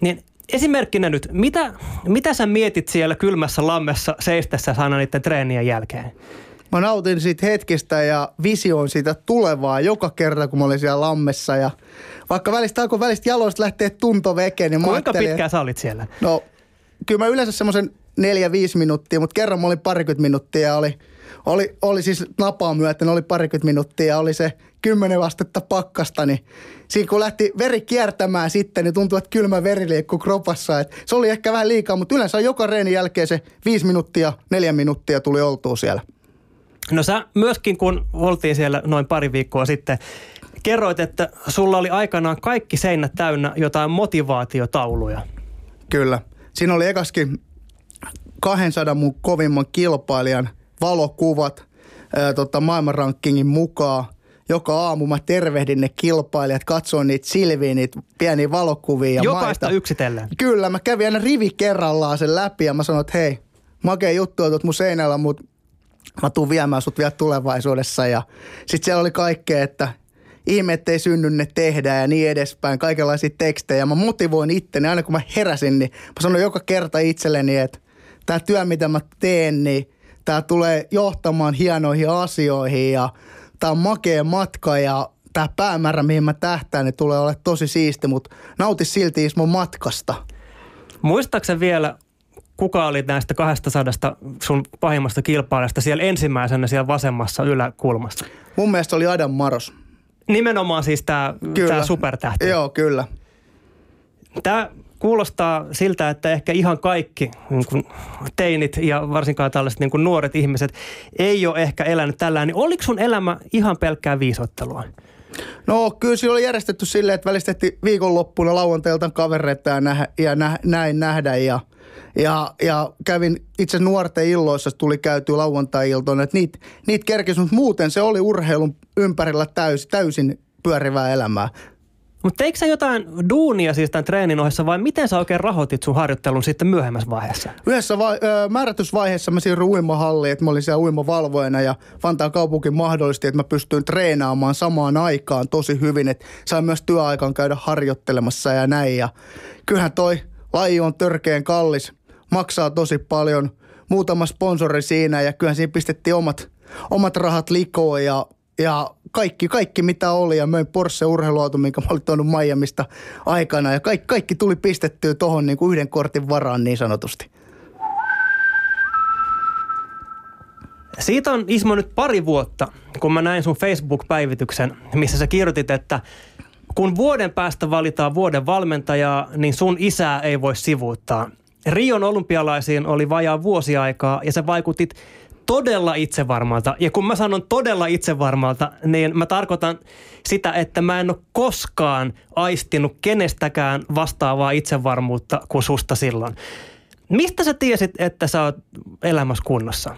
Niin esimerkkinä nyt, mitä, mitä sä mietit siellä kylmässä lammessa seistessä aina niiden treenien jälkeen? Mä nautin siitä hetkestä ja visioin siitä tulevaa joka kerta, kun mä olin siellä lammessa. Ja vaikka välistä alkoi välistä jaloista lähteä tunto veke, niin Kuinka pitkään sä olit siellä? No, kyllä mä yleensä semmoisen neljä, viisi minuuttia, mutta kerran mä olin parikymmentä minuuttia ja oli, oli, oli siis napaa myöten, oli parikymmentä minuuttia ja oli se kymmenen vastetta pakkasta, niin siinä kun lähti veri kiertämään sitten, niin tuntui, että kylmä veri liikkuu kropassa. Et se oli ehkä vähän liikaa, mutta yleensä joka reenin jälkeen se viisi minuuttia, neljä minuuttia tuli oltua siellä. No sä myöskin, kun oltiin siellä noin pari viikkoa sitten, kerroit, että sulla oli aikanaan kaikki seinät täynnä jotain motivaatiotauluja. Kyllä. Siinä oli ekaskin 200 mun kovimman kilpailijan valokuvat ää, tota, maailmanrankingin mukaan. Joka aamu mä tervehdin ne kilpailijat, katsoin niitä silviä, niitä pieniä valokuvia. Ja Jokaista maita. yksitellen. Kyllä, mä kävin aina rivi kerrallaan sen läpi ja mä sanoin, että hei, makea juttu on tuot mun seinällä, mutta mä tuun viemään sut vielä tulevaisuudessa. Ja sit siellä oli kaikkea, että ihme, ettei synny ne tehdä ja niin edespäin, kaikenlaisia tekstejä. Mä motivoin itteni, aina kun mä heräsin, niin mä sanoin joka kerta itselleni, että tämä työ, mitä mä teen, niin tämä tulee johtamaan hienoihin asioihin ja tämä on makea matka ja tämä päämäärä, mihin mä tähtään, niin tulee olla tosi siisti, mutta nauti silti Ismo matkasta. Muistaakseni vielä, kuka oli näistä 200 sun pahimmasta kilpailijasta siellä ensimmäisenä siellä vasemmassa yläkulmassa? Mun mielestä oli Adam Maros. Nimenomaan siis tämä supertähti. Joo, kyllä. Tämä kuulostaa siltä, että ehkä ihan kaikki niin kuin teinit ja varsinkaan tällaiset niin kuin nuoret ihmiset ei ole ehkä elänyt tällä. Niin oliko sun elämä ihan pelkkää viisottelua? No kyllä se oli järjestetty silleen, että välistettiin viikonloppuna lauantailta kavereita ja, nä- ja nä- näin nähdä ja, ja, ja kävin itse nuorten illoissa, tuli käyty lauantai-iltoina, että niitä niit kerkisi, mutta muuten se oli urheilun ympärillä täysin, täysin pyörivää elämää. Mutta teikö sä jotain duunia siis tämän treenin ohessa vai miten sä oikein rahoitit sun harjoittelun sitten myöhemmässä vaiheessa? Yhdessä va- ö, määrätysvaiheessa mä siirryin uimahalliin, että mä olin siellä uimavalvojana ja Vantaan kaupunki mahdollisti, että mä pystyin treenaamaan samaan aikaan tosi hyvin, että sain myös työaikaan käydä harjoittelemassa ja näin. Ja kyllähän toi laji on törkeän kallis, maksaa tosi paljon, muutama sponsori siinä ja kyllähän siinä pistettiin omat, omat rahat likoon ja ja kaikki, kaikki mitä oli ja möin Porsche urheiluauto, minkä mä olin tuonut Miamista aikana ja kaikki, kaikki tuli pistettyä tuohon niin yhden kortin varaan niin sanotusti. Siitä on Ismo nyt pari vuotta, kun mä näin sun Facebook-päivityksen, missä sä kirjoitit, että kun vuoden päästä valitaan vuoden valmentajaa, niin sun isää ei voi sivuuttaa. Rion olympialaisiin oli vajaa vuosi aikaa ja sä vaikutit todella itsevarmalta. Ja kun mä sanon todella itsevarmalta, niin mä tarkoitan sitä, että mä en ole koskaan aistinut kenestäkään vastaavaa itsevarmuutta kuin susta silloin. Mistä sä tiesit, että sä oot elämässä kunnossa?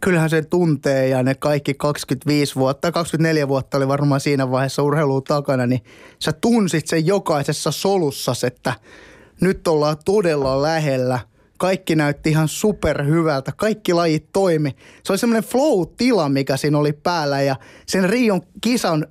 Kyllähän se tuntee ja ne kaikki 25 vuotta, 24 vuotta oli varmaan siinä vaiheessa urheiluun takana, niin sä tunsit sen jokaisessa solussa, että nyt ollaan todella lähellä – kaikki näytti ihan superhyvältä, kaikki lajit toimi. Se oli semmoinen flow-tila, mikä siinä oli päällä ja sen Rion kisan,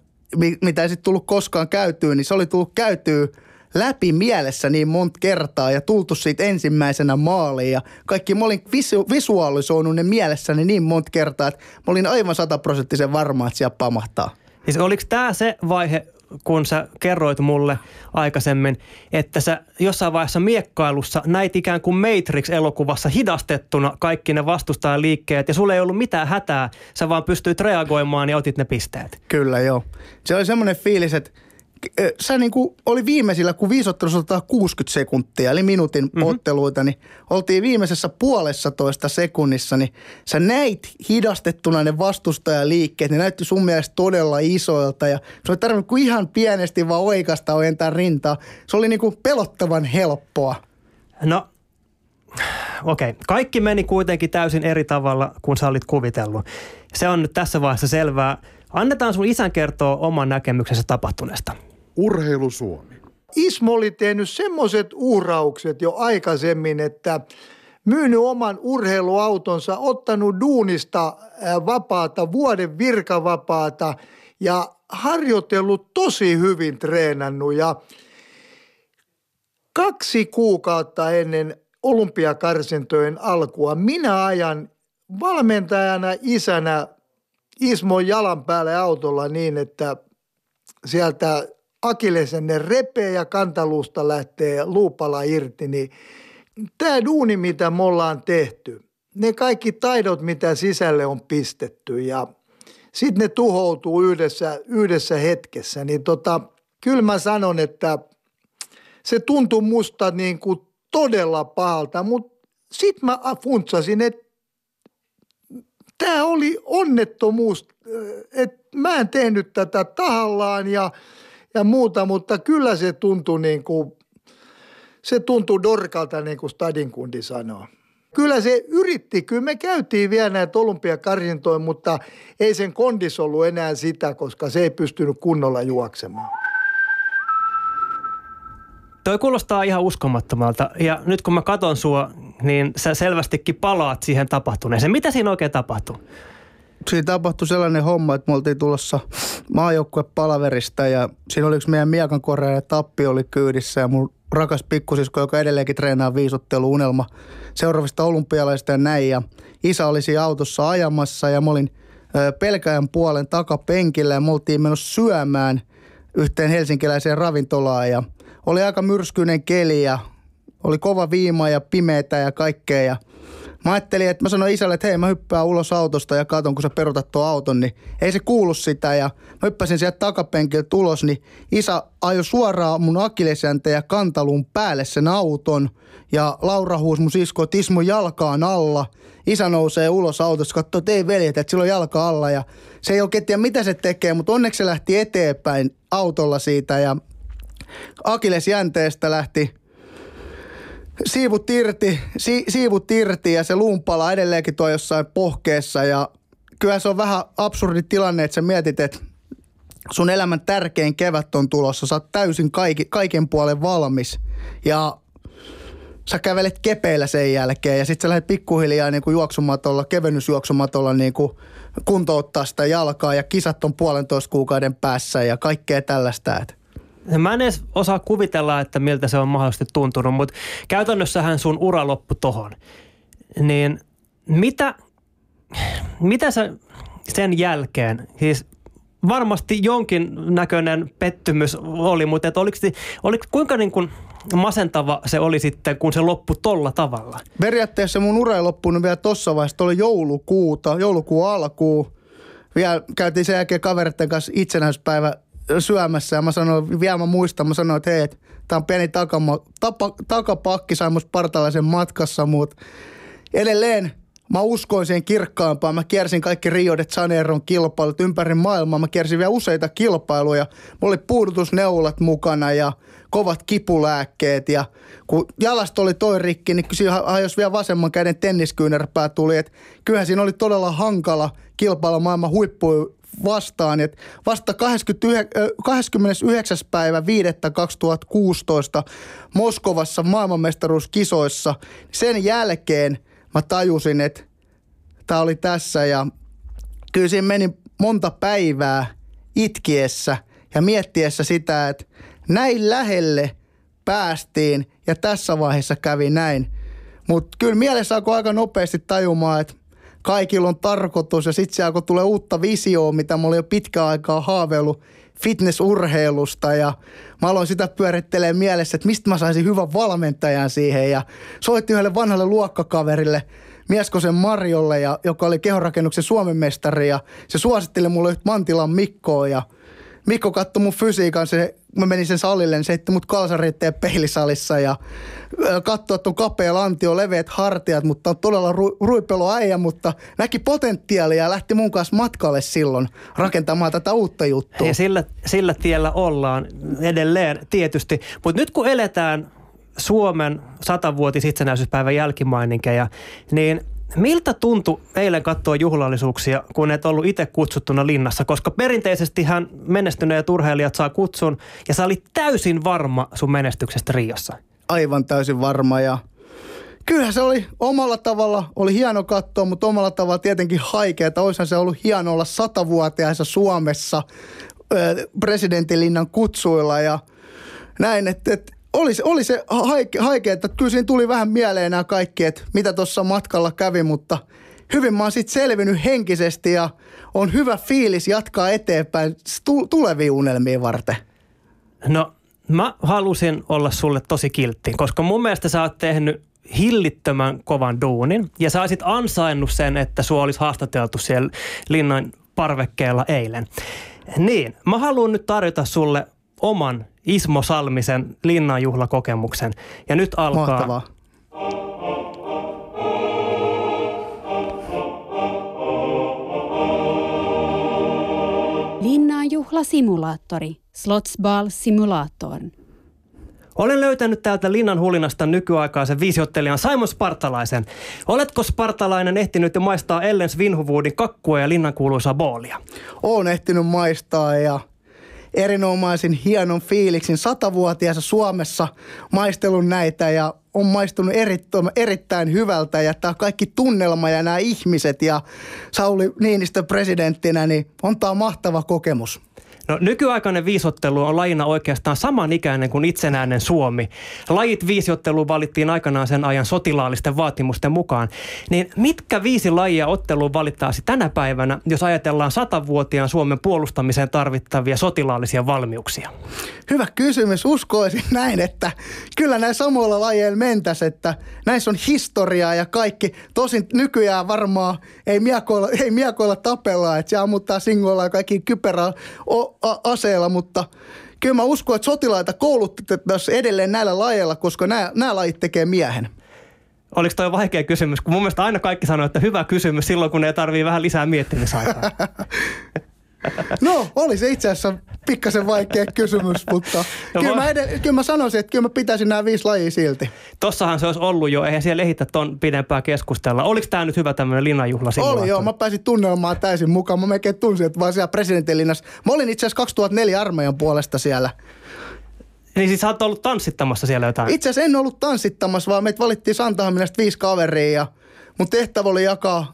mitä ei sitten tullut koskaan käytyä, niin se oli tullut käytyä läpi mielessä niin monta kertaa ja tultu siitä ensimmäisenä maaliin ja kaikki, mä olin visu- visualisoinut ne mielessäni niin monta kertaa, että mä olin aivan sataprosenttisen varma, että siellä pamahtaa. Siis oliko tämä se vaihe, kun sä kerroit mulle aikaisemmin, että sä jossain vaiheessa miekkailussa näit ikään kuin Matrix-elokuvassa hidastettuna kaikki ne vastustajan liikkeet ja sulle ei ollut mitään hätää, sä vaan pystyit reagoimaan ja otit ne pisteet. Kyllä joo. Se oli semmoinen fiilis, että sä niin kuin oli viimeisillä, kun viisottelussa otetaan 60 sekuntia, eli minuutin mm-hmm. otteluita, niin oltiin viimeisessä puolessa toista sekunnissa, niin sä näit hidastettuna ne vastustajaliikkeet, ne näytti sun mielestä todella isoilta ja se oli tarvinnut kuin ihan pienesti vaan oikasta ojentaa rintaa. Se oli niin kuin pelottavan helppoa. No okei, okay. kaikki meni kuitenkin täysin eri tavalla kuin sä olit kuvitellut. Se on nyt tässä vaiheessa selvää. Annetaan sun isän kertoa oman näkemyksensä tapahtuneesta. Urheilu Suomi. Ismo oli tehnyt semmoiset uhraukset jo aikaisemmin, että myynyt oman urheiluautonsa, ottanut duunista vapaata, vuoden virkavapaata ja harjoitellut tosi hyvin treenannut. Ja kaksi kuukautta ennen olympiakarsintojen alkua minä ajan valmentajana, isänä Ismon jalan päälle autolla niin, että sieltä akilesenne repee ja kantaluusta lähtee luupala irti, niin tämä duuni, mitä me ollaan tehty, ne kaikki taidot, mitä sisälle on pistetty ja sitten ne tuhoutuu yhdessä, yhdessä hetkessä, niin tota, kyllä mä sanon, että se tuntui musta niin kuin todella pahalta, mutta sitten mä funtsasin, että tämä oli onnettomuus, että mä en tehnyt tätä tahallaan ja, ja muuta, mutta kyllä se tuntui niin kuin, se tuntui dorkalta niin kuin stadinkundi sanoo. Kyllä se yritti, kyllä me käytiin vielä näitä olympiakarsintoja, mutta ei sen kondis ollut enää sitä, koska se ei pystynyt kunnolla juoksemaan. Toi kuulostaa ihan uskomattomalta. Ja nyt kun mä katon sua, niin sä selvästikin palaat siihen tapahtuneeseen. Mitä siinä oikein tapahtui? Siinä tapahtui sellainen homma, että me oltiin tulossa maajoukkue palaverista ja siinä oli yksi meidän miekan ja tappi oli kyydissä ja mun rakas pikkusisko, joka edelleenkin treenaa viisottelu unelma seuraavista olympialaisista ja näin. Ja isä oli siinä autossa ajamassa ja mä olin pelkäjän puolen takapenkillä ja me oltiin menossa syömään yhteen helsinkiläiseen ravintolaan ja oli aika myrskyinen keli ja oli kova viima ja pimeätä ja kaikkea ja Mä ajattelin, että mä sanoin isälle, että hei mä hyppään ulos autosta ja katon, kun sä perutat tuon auton, niin ei se kuulu sitä. Ja mä hyppäsin sieltä takapenkiltä ulos, niin isä ajoi suoraan mun akilesjänteen ja kantaluun päälle sen auton. Ja Laura huusi mun sisko, että Ismo jalkaan alla. Isä nousee ulos autosta, katsoo, että ei veljet, että sillä on jalka alla. Ja se ei oikein tiedä, mitä se tekee, mutta onneksi se lähti eteenpäin autolla siitä ja akilesjänteestä lähti siivut irti, si, siivut irti ja se luumpala edelleenkin tuo jossain pohkeessa. Ja kyllä se on vähän absurdi tilanne, että sä mietit, että sun elämän tärkein kevät on tulossa, sä oot täysin kaikki, kaiken puolen valmis. Ja sä kävelet kepeillä sen jälkeen. Ja sitten sä lähdet pikkuhiljaa niin juoksumatolla, kevennysjuoksumatolla niin kuin kuntouttaa sitä jalkaa. Ja kisat on puolentoista kuukauden päässä ja kaikkea tällaista. Että Mä en edes osaa kuvitella, että miltä se on mahdollisesti tuntunut, mutta käytännössähän sun ura loppu tohon. Niin mitä, mitä sä sen jälkeen, siis varmasti jonkin näköinen pettymys oli, mutta et oliko, oliko, kuinka niin kuin masentava se oli sitten, kun se loppui tolla tavalla? Periaatteessa mun ura ei loppunut vielä tossa vaiheessa, oli joulukuuta, joulukuun alkuu. Vielä käytiin sen jälkeen kaveritten kanssa itsenäispäivä syömässä ja mä sanoin, vielä mä muistan, mä sanoin, että hei, että tää on pieni takama, tapa, takapakki, sai musta partalaisen matkassa, mutta edelleen mä uskoin siihen kirkkaampaan. Mä kiersin kaikki Rio de Janeiron kilpailut ympäri maailmaa. Mä kiersin vielä useita kilpailuja. Mulla oli puudutusneulat mukana ja kovat kipulääkkeet. Ja kun jalasta oli toi rikki, niin siinä jos vielä vasemman käden tenniskyynärpää tuli. Et kyllähän siinä oli todella hankala kilpailla maailman huippu vastaan. Et vasta 29, 29. päivä 5. 2016 Moskovassa maailmanmestaruuskisoissa. Sen jälkeen mä tajusin, että tämä oli tässä ja kyllä siinä meni monta päivää itkiessä ja miettiessä sitä, että näin lähelle päästiin ja tässä vaiheessa kävi näin. Mutta kyllä mielessä alkoi aika nopeasti tajumaan, että kaikilla on tarkoitus. Ja sitten se alkoi tulee uutta visioa, mitä mä olin jo pitkään aikaa haaveillut fitnessurheilusta. Ja mä aloin sitä pyörittelee mielessä, että mistä mä saisin hyvän valmentajan siihen. Ja soitti yhdelle vanhalle luokkakaverille Mieskosen Marjolle, ja, joka oli kehonrakennuksen Suomen mestari. Ja se suositteli mulle yhtä Mantilan Mikkoa ja Mikko katsoi mun fysiikan, se, mä menin sen salille, niin se heitti mut kalsaritteen peilisalissa ja katsoi, että on kapea lantio, leveät hartiat, mutta on todella ru, ruipelo äijä, mutta näki potentiaalia ja lähti mun kanssa matkalle silloin rakentamaan tätä uutta juttua. Ja sillä, sillä tiellä ollaan edelleen tietysti, mutta nyt kun eletään Suomen satavuotis itsenäisyyspäivän jälkimaininkeja, niin – Miltä tuntui eilen katsoa juhlallisuuksia, kun et ollut itse kutsuttuna linnassa? Koska perinteisesti hän menestyneet urheilijat saa kutsun ja sä olit täysin varma sun menestyksestä Riossa. Aivan täysin varma ja Kyllä se oli omalla tavalla, oli hieno katsoa, mutta omalla tavalla tietenkin haikea. Olisihan se ollut hieno olla satavuotiaissa Suomessa presidentinlinnan kutsuilla ja näin, että, että oli se, oli se haike, haike, että kyllä siinä tuli vähän mieleen nämä kaikki, että mitä tuossa matkalla kävi, mutta hyvin mä oon sitten selvinnyt henkisesti ja on hyvä fiilis jatkaa eteenpäin tuleviin unelmiin varten. No mä halusin olla sulle tosi kiltti, koska mun mielestä sä oot tehnyt hillittömän kovan duunin ja sä olisit ansainnut sen, että sua olisi haastateltu siellä linnan parvekkeella eilen. Niin, mä haluan nyt tarjota sulle oman Ismo Salmisen linnanjuhlakokemuksen. Ja nyt alkaa... Mahtavaa. Linnanjuhlasimulaattori, Slotsball-simulaattorn. Olen löytänyt täältä Linnan hulinasta nykyaikaisen viisiottelijan Simon Spartalaisen. Oletko Spartalainen ehtinyt jo maistaa Ellen Svinhuvuudin kakkua ja Linnan kuuluisaa boolia? Olen ehtinyt maistaa ja erinomaisin hienon fiiliksin satavuotiaassa Suomessa maistelun näitä ja on maistunut erittäin, erittäin hyvältä ja tämä kaikki tunnelma ja nämä ihmiset ja Sauli Niinistö presidenttinä, niin on tämä mahtava kokemus. No, nykyaikainen viisottelu on lajina oikeastaan samanikäinen kuin itsenäinen Suomi. Lajit viisiotteluun valittiin aikanaan sen ajan sotilaallisten vaatimusten mukaan. Niin mitkä viisi lajia otteluun valittaisi tänä päivänä, jos ajatellaan satavuotiaan Suomen puolustamiseen tarvittavia sotilaallisia valmiuksia? Hyvä kysymys. Uskoisin näin, että kyllä näin samoilla lajeilla mentäisi, että näissä on historiaa ja kaikki. Tosin nykyään varmaan ei miekoilla, ei miekoilla tapella, että se ammuttaa singoilla kaikki kyperä aseella, mutta kyllä mä uskon, että sotilaita koulutettaisiin edelleen näillä lajeilla, koska nämä, nämä lajit tekee miehen. Oliko toi vaikea kysymys? Kun mun mielestä aina kaikki sanoo, että hyvä kysymys silloin, kun ei tarvii vähän lisää miettimisaikaa. No, oli se itse asiassa pikkasen vaikea kysymys, mutta no, kyllä, mä edell- kyllä mä sanoisin, että kyllä mä pitäisin nämä viisi lajia silti. Tossahan se olisi ollut jo, eihän siellä ehitä ton pidempää keskustella. Oliko tämä nyt hyvä tämmöinen linnanjuhla Oli joo, mä pääsin tunnelmaan täysin mukaan. Mä melkein tunsin, että vaan siellä presidentinlinnassa. Mä olin itse asiassa 2004 armeijan puolesta siellä. Niin siis sä oot ollut tanssittamassa siellä jotain? Itse asiassa en ollut tanssittamassa, vaan meitä valittiin Santahaminasta viisi kaveria ja mun tehtävä oli jakaa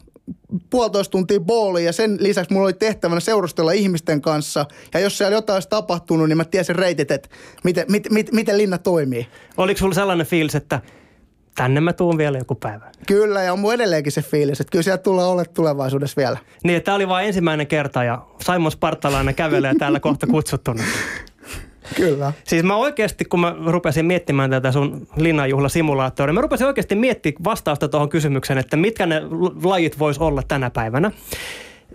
puolitoista tuntia booliin ja sen lisäksi mulla oli tehtävänä seurustella ihmisten kanssa. Ja jos siellä jotain olisi tapahtunut, niin mä tiesin reitit, että miten, miten, miten, miten linna toimii. Oliko sulla sellainen fiilis, että tänne mä tuun vielä joku päivä? Kyllä, ja on mun edelleenkin se fiilis, että kyllä siellä tulee olla tulevaisuudessa vielä. Niin, tämä oli vain ensimmäinen kerta ja Simon Spartalainen kävelee täällä kohta kutsuttuna. Kyllä. Siis mä oikeasti, kun mä rupesin miettimään tätä sun linnanjuhlasimulaattoria, mä rupesin oikeasti miettimään vastausta tuohon kysymykseen, että mitkä ne lajit vois olla tänä päivänä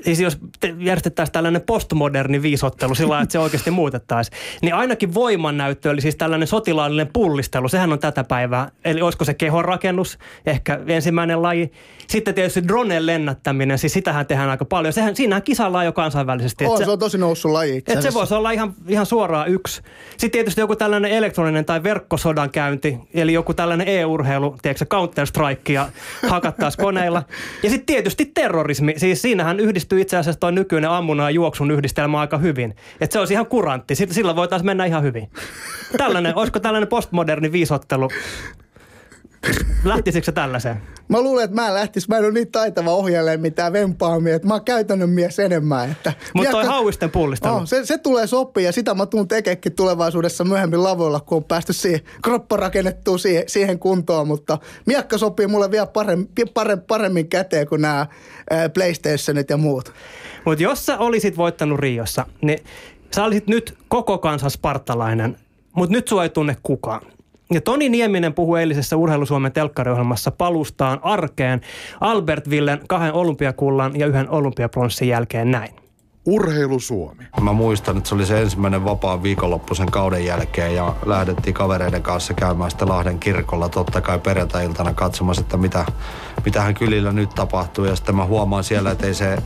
siis jos järjestettäisiin tällainen postmoderni viisottelu sillä että se oikeasti muutettaisiin, niin ainakin voimannäyttö, eli siis tällainen sotilaallinen pullistelu, sehän on tätä päivää. Eli olisiko se kehonrakennus, ehkä ensimmäinen laji. Sitten tietysti dronen lennättäminen, siis sitähän tehdään aika paljon. Sehän, siinähän kisallaan jo kansainvälisesti. On, se, se on tosi noussut laji Että se voisi olla ihan, ihan suoraan yksi. Sitten tietysti joku tällainen elektroninen tai verkkosodan käynti, eli joku tällainen e-urheilu, tiedätkö Counter-Strike ja hakattaisiin koneilla. Ja sitten tietysti terrorismi, siis siinähän yhdistyy itse asiassa tuo nykyinen ammunnan ja juoksun yhdistelmä aika hyvin. Että se olisi ihan kurantti. Sillä voitaisiin mennä ihan hyvin. Tällainen, olisiko tällainen postmoderni viisottelu Lähtisikö se tällaiseen? Mä luulen, että mä lähtis. Mä en ole niin taitava ohjelleen mitään vempaamia. Että mä oon käytännön mies enemmän. Että Mutta toi hauisten pullistelu. Oh, se, se, tulee sopia ja sitä mä tuun tekeekin tulevaisuudessa myöhemmin lavoilla, kun on päästy siihen, kroppa rakennettua siihen, siihen kuntoon. Mutta miekka sopii mulle vielä paremmin, paremmin, paremmin käteen kuin nämä PlayStationit ja muut. Mutta jos sä olisit voittanut Riossa, niin sä olisit nyt koko kansan spartalainen, mutta nyt sua ei tunne kukaan. Ja Toni Nieminen puhui eilisessä Urheilusuomen telkkariohjelmassa palustaan arkeen Albert Villen kahden olympiakullan ja yhden olympiapronssin jälkeen näin. Urheilu Suomi. Mä muistan, että se oli se ensimmäinen vapaa viikonloppu sen kauden jälkeen ja lähdettiin kavereiden kanssa käymään sitten Lahden kirkolla totta kai perjantai-iltana katsomassa, että mitä, mitähän kylillä nyt tapahtuu. Ja sitten mä huomaan siellä, että ei se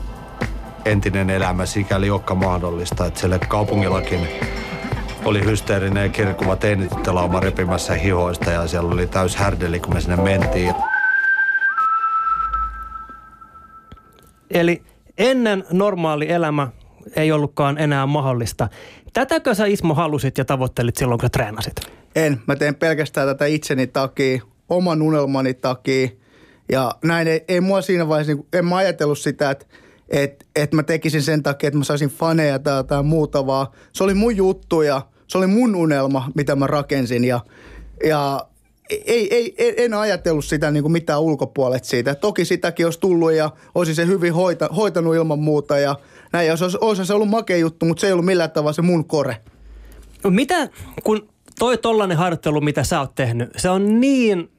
entinen elämä sikäli olekaan mahdollista, että siellä kaupungillakin oli hysteerinen ja kirkuva teinityttölauma repimässä hihoista ja siellä oli täys härdeli, kun me sinne mentiin. Eli ennen normaali elämä ei ollutkaan enää mahdollista. Tätäkö sä Ismo halusit ja tavoittelit silloin, kun treenasit? En. Mä teen pelkästään tätä itseni takia, oman unelmani takia. Ja näin ei, ei mua siinä vaiheessa, niin en mä ajatellut sitä, että että et mä tekisin sen takia, että mä saisin faneja tai jotain muuta, vaan se oli mun juttu ja se oli mun unelma, mitä mä rakensin ja, ja ei, ei, en ajatellut sitä niin kuin mitään ulkopuolet siitä. Toki sitäkin olisi tullut ja olisi se hyvin hoita, hoitanut ilman muuta ja näin. Ja olisi, olisi se ollut makea juttu, mutta se ei ollut millään tavalla se mun kore. Mitä, kun toi tollainen harjoittelu, mitä sä oot tehnyt, se on niin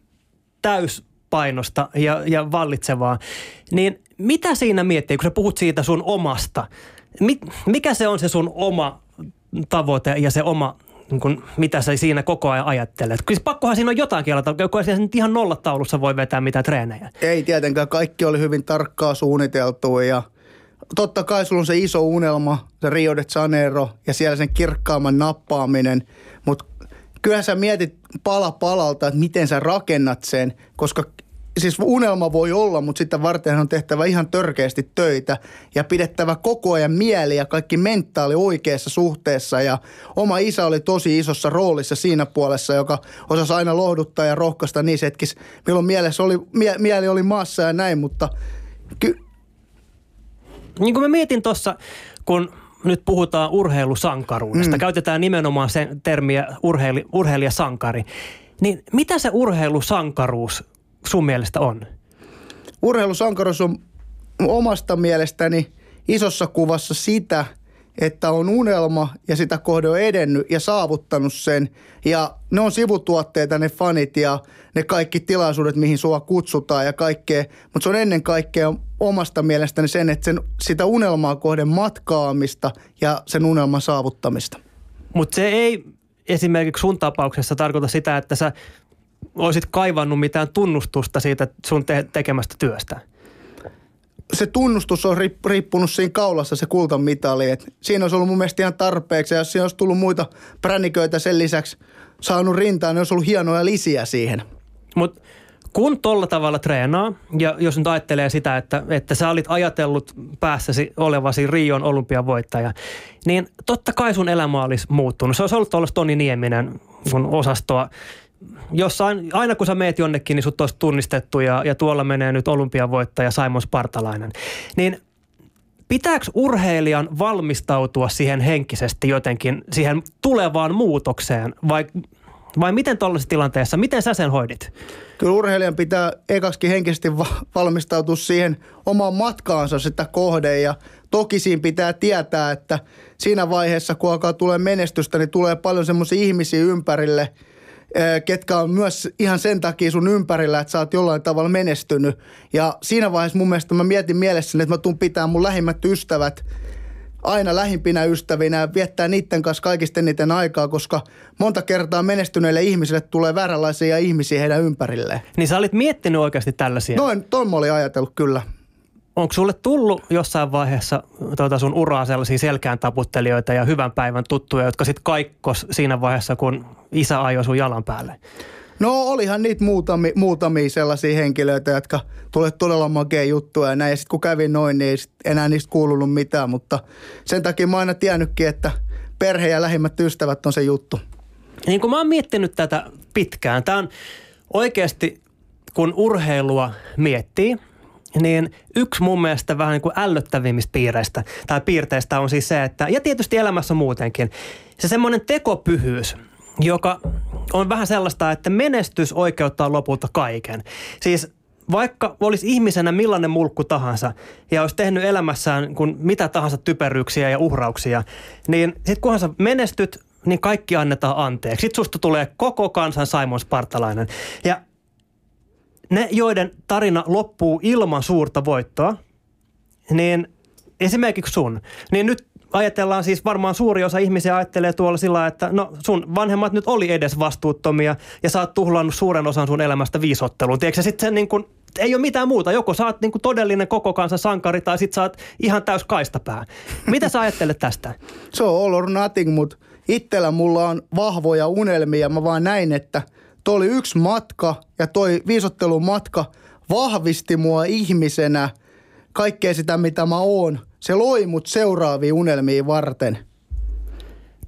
täyspainosta ja, ja vallitsevaa, niin mitä siinä miettii, kun sä puhut siitä sun omasta? Mikä se on se sun oma tavoite ja se oma niin kuin, mitä sä siinä koko ajan ajattelet? Kyllä pakkohan siinä on jotakin alata, kun se nyt ihan nollataulussa voi vetää mitä treenejä. Ei tietenkään, kaikki oli hyvin tarkkaa suunniteltua ja totta kai sulla on se iso unelma, se Rio de Janeiro ja siellä sen kirkkaamman nappaaminen, mutta kyllä sä mietit pala palalta, että miten sä rakennat sen, koska siis unelma voi olla, mutta sitten varten on tehtävä ihan törkeästi töitä ja pidettävä koko ajan mieli ja kaikki mentaali oikeassa suhteessa. Ja oma isä oli tosi isossa roolissa siinä puolessa, joka osasi aina lohduttaa ja rohkaista niissä hetkissä, milloin mielessä oli, mie, mieli oli maassa ja näin, mutta ky- Niin kuin mä mietin tuossa, kun nyt puhutaan urheilusankaruudesta, Mm. käytetään nimenomaan sen termiä urheili, urheilijasankari, niin mitä se urheilusankaruus sun mielestä on? urheilusankaruus on omasta mielestäni isossa kuvassa sitä, että on unelma ja sitä kohde on edennyt ja saavuttanut sen. Ja ne on sivutuotteita, ne fanit ja ne kaikki tilaisuudet, mihin sua kutsutaan ja kaikkea. Mutta se on ennen kaikkea omasta mielestäni sen, että sen, sitä unelmaa kohden matkaamista ja sen unelman saavuttamista. Mutta se ei esimerkiksi sun tapauksessa tarkoita sitä, että sä olisit kaivannut mitään tunnustusta siitä sun te- tekemästä työstä. se tunnustus on riip- riippunut siinä kaulassa se kultamitali. Et siinä olisi ollut mun mielestä ihan tarpeeksi. Ja jos siinä olisi tullut muita pränniköitä sen lisäksi saanut rintaan, niin olisi ollut hienoja lisiä siihen. Mutta kun tolla tavalla treenaa, ja jos nyt ajattelee sitä, että, että sä olit ajatellut päässäsi olevasi Rion olympiavoittaja, niin totta kai sun elämä olisi muuttunut. Se olisi ollut tuollaista Toni Nieminen sun osastoa. Jossain, aina kun sä meet jonnekin, niin sut olisi tunnistettu ja, ja tuolla menee nyt olympiavoittaja Simon Spartalainen. Niin pitääkö urheilijan valmistautua siihen henkisesti jotenkin, siihen tulevaan muutokseen vai, vai miten tuollaisessa tilanteessa, miten sä sen hoidit? Kyllä urheilijan pitää ekaksikin henkisesti va- valmistautua siihen omaan matkaansa sitä kohde ja toki siinä pitää tietää, että siinä vaiheessa kun alkaa tulee menestystä, niin tulee paljon semmoisia ihmisiä ympärille, ketkä on myös ihan sen takia sun ympärillä, että sä oot jollain tavalla menestynyt. Ja siinä vaiheessa mun mielestä mä mietin mielessäni, että mä tuun pitää mun lähimmät ystävät aina lähimpinä ystävinä ja viettää niiden kanssa kaikista eniten aikaa, koska monta kertaa menestyneille ihmisille tulee vääränlaisia ihmisiä heidän ympärilleen. Niin sä olit miettinyt oikeasti tällaisia? Noin, ton mä olin ajatellut kyllä. Onko sulle tullut jossain vaiheessa tuota sun uraa sellaisia selkään taputtelijoita ja hyvän päivän tuttuja, jotka sitten kaikkos siinä vaiheessa, kun isä ajoi sun jalan päälle? No olihan niitä muutamia, muutamia sellaisia henkilöitä, jotka tulee todella makea juttuja ja näin. Ja sitten kun kävin noin, niin ei enää niistä kuulunut mitään, mutta sen takia mä oon aina tiennytkin, että perhe ja lähimmät ystävät on se juttu. Niin kun mä oon miettinyt tätä pitkään, tämä on oikeasti, kun urheilua miettii, niin yksi mun mielestä vähän niin kuin ällöttävimmistä piireistä tai piirteistä on siis se, että, ja tietysti elämässä muutenkin, se semmoinen tekopyhyys, joka on vähän sellaista, että menestys oikeuttaa lopulta kaiken. Siis vaikka olisi ihmisenä millainen mulkku tahansa ja olisi tehnyt elämässään kun mitä tahansa typeryyksiä ja uhrauksia, niin sitten kunhan sä menestyt, niin kaikki annetaan anteeksi. Sitten susta tulee koko kansan Simon Spartalainen. Ja ne, joiden tarina loppuu ilman suurta voittoa, niin esimerkiksi sun, niin nyt ajatellaan siis varmaan suuri osa ihmisiä ajattelee tuolla sillä että no sun vanhemmat nyt oli edes vastuuttomia ja sä oot tuhlannut suuren osan sun elämästä viisotteluun. Tiedätkö sitten niin kuin, ei ole mitään muuta. Joko sä oot niin todellinen koko kansan sankari tai sit sä oot ihan täys kaistapää. Mitä sä ajattelet tästä? Se on all or nothing, mutta itsellä mulla on vahvoja unelmia. Mä vaan näin, että toi oli yksi matka ja toi viisottelun matka vahvisti mua ihmisenä kaikkea sitä, mitä mä oon. Se loi mut seuraavia unelmia varten.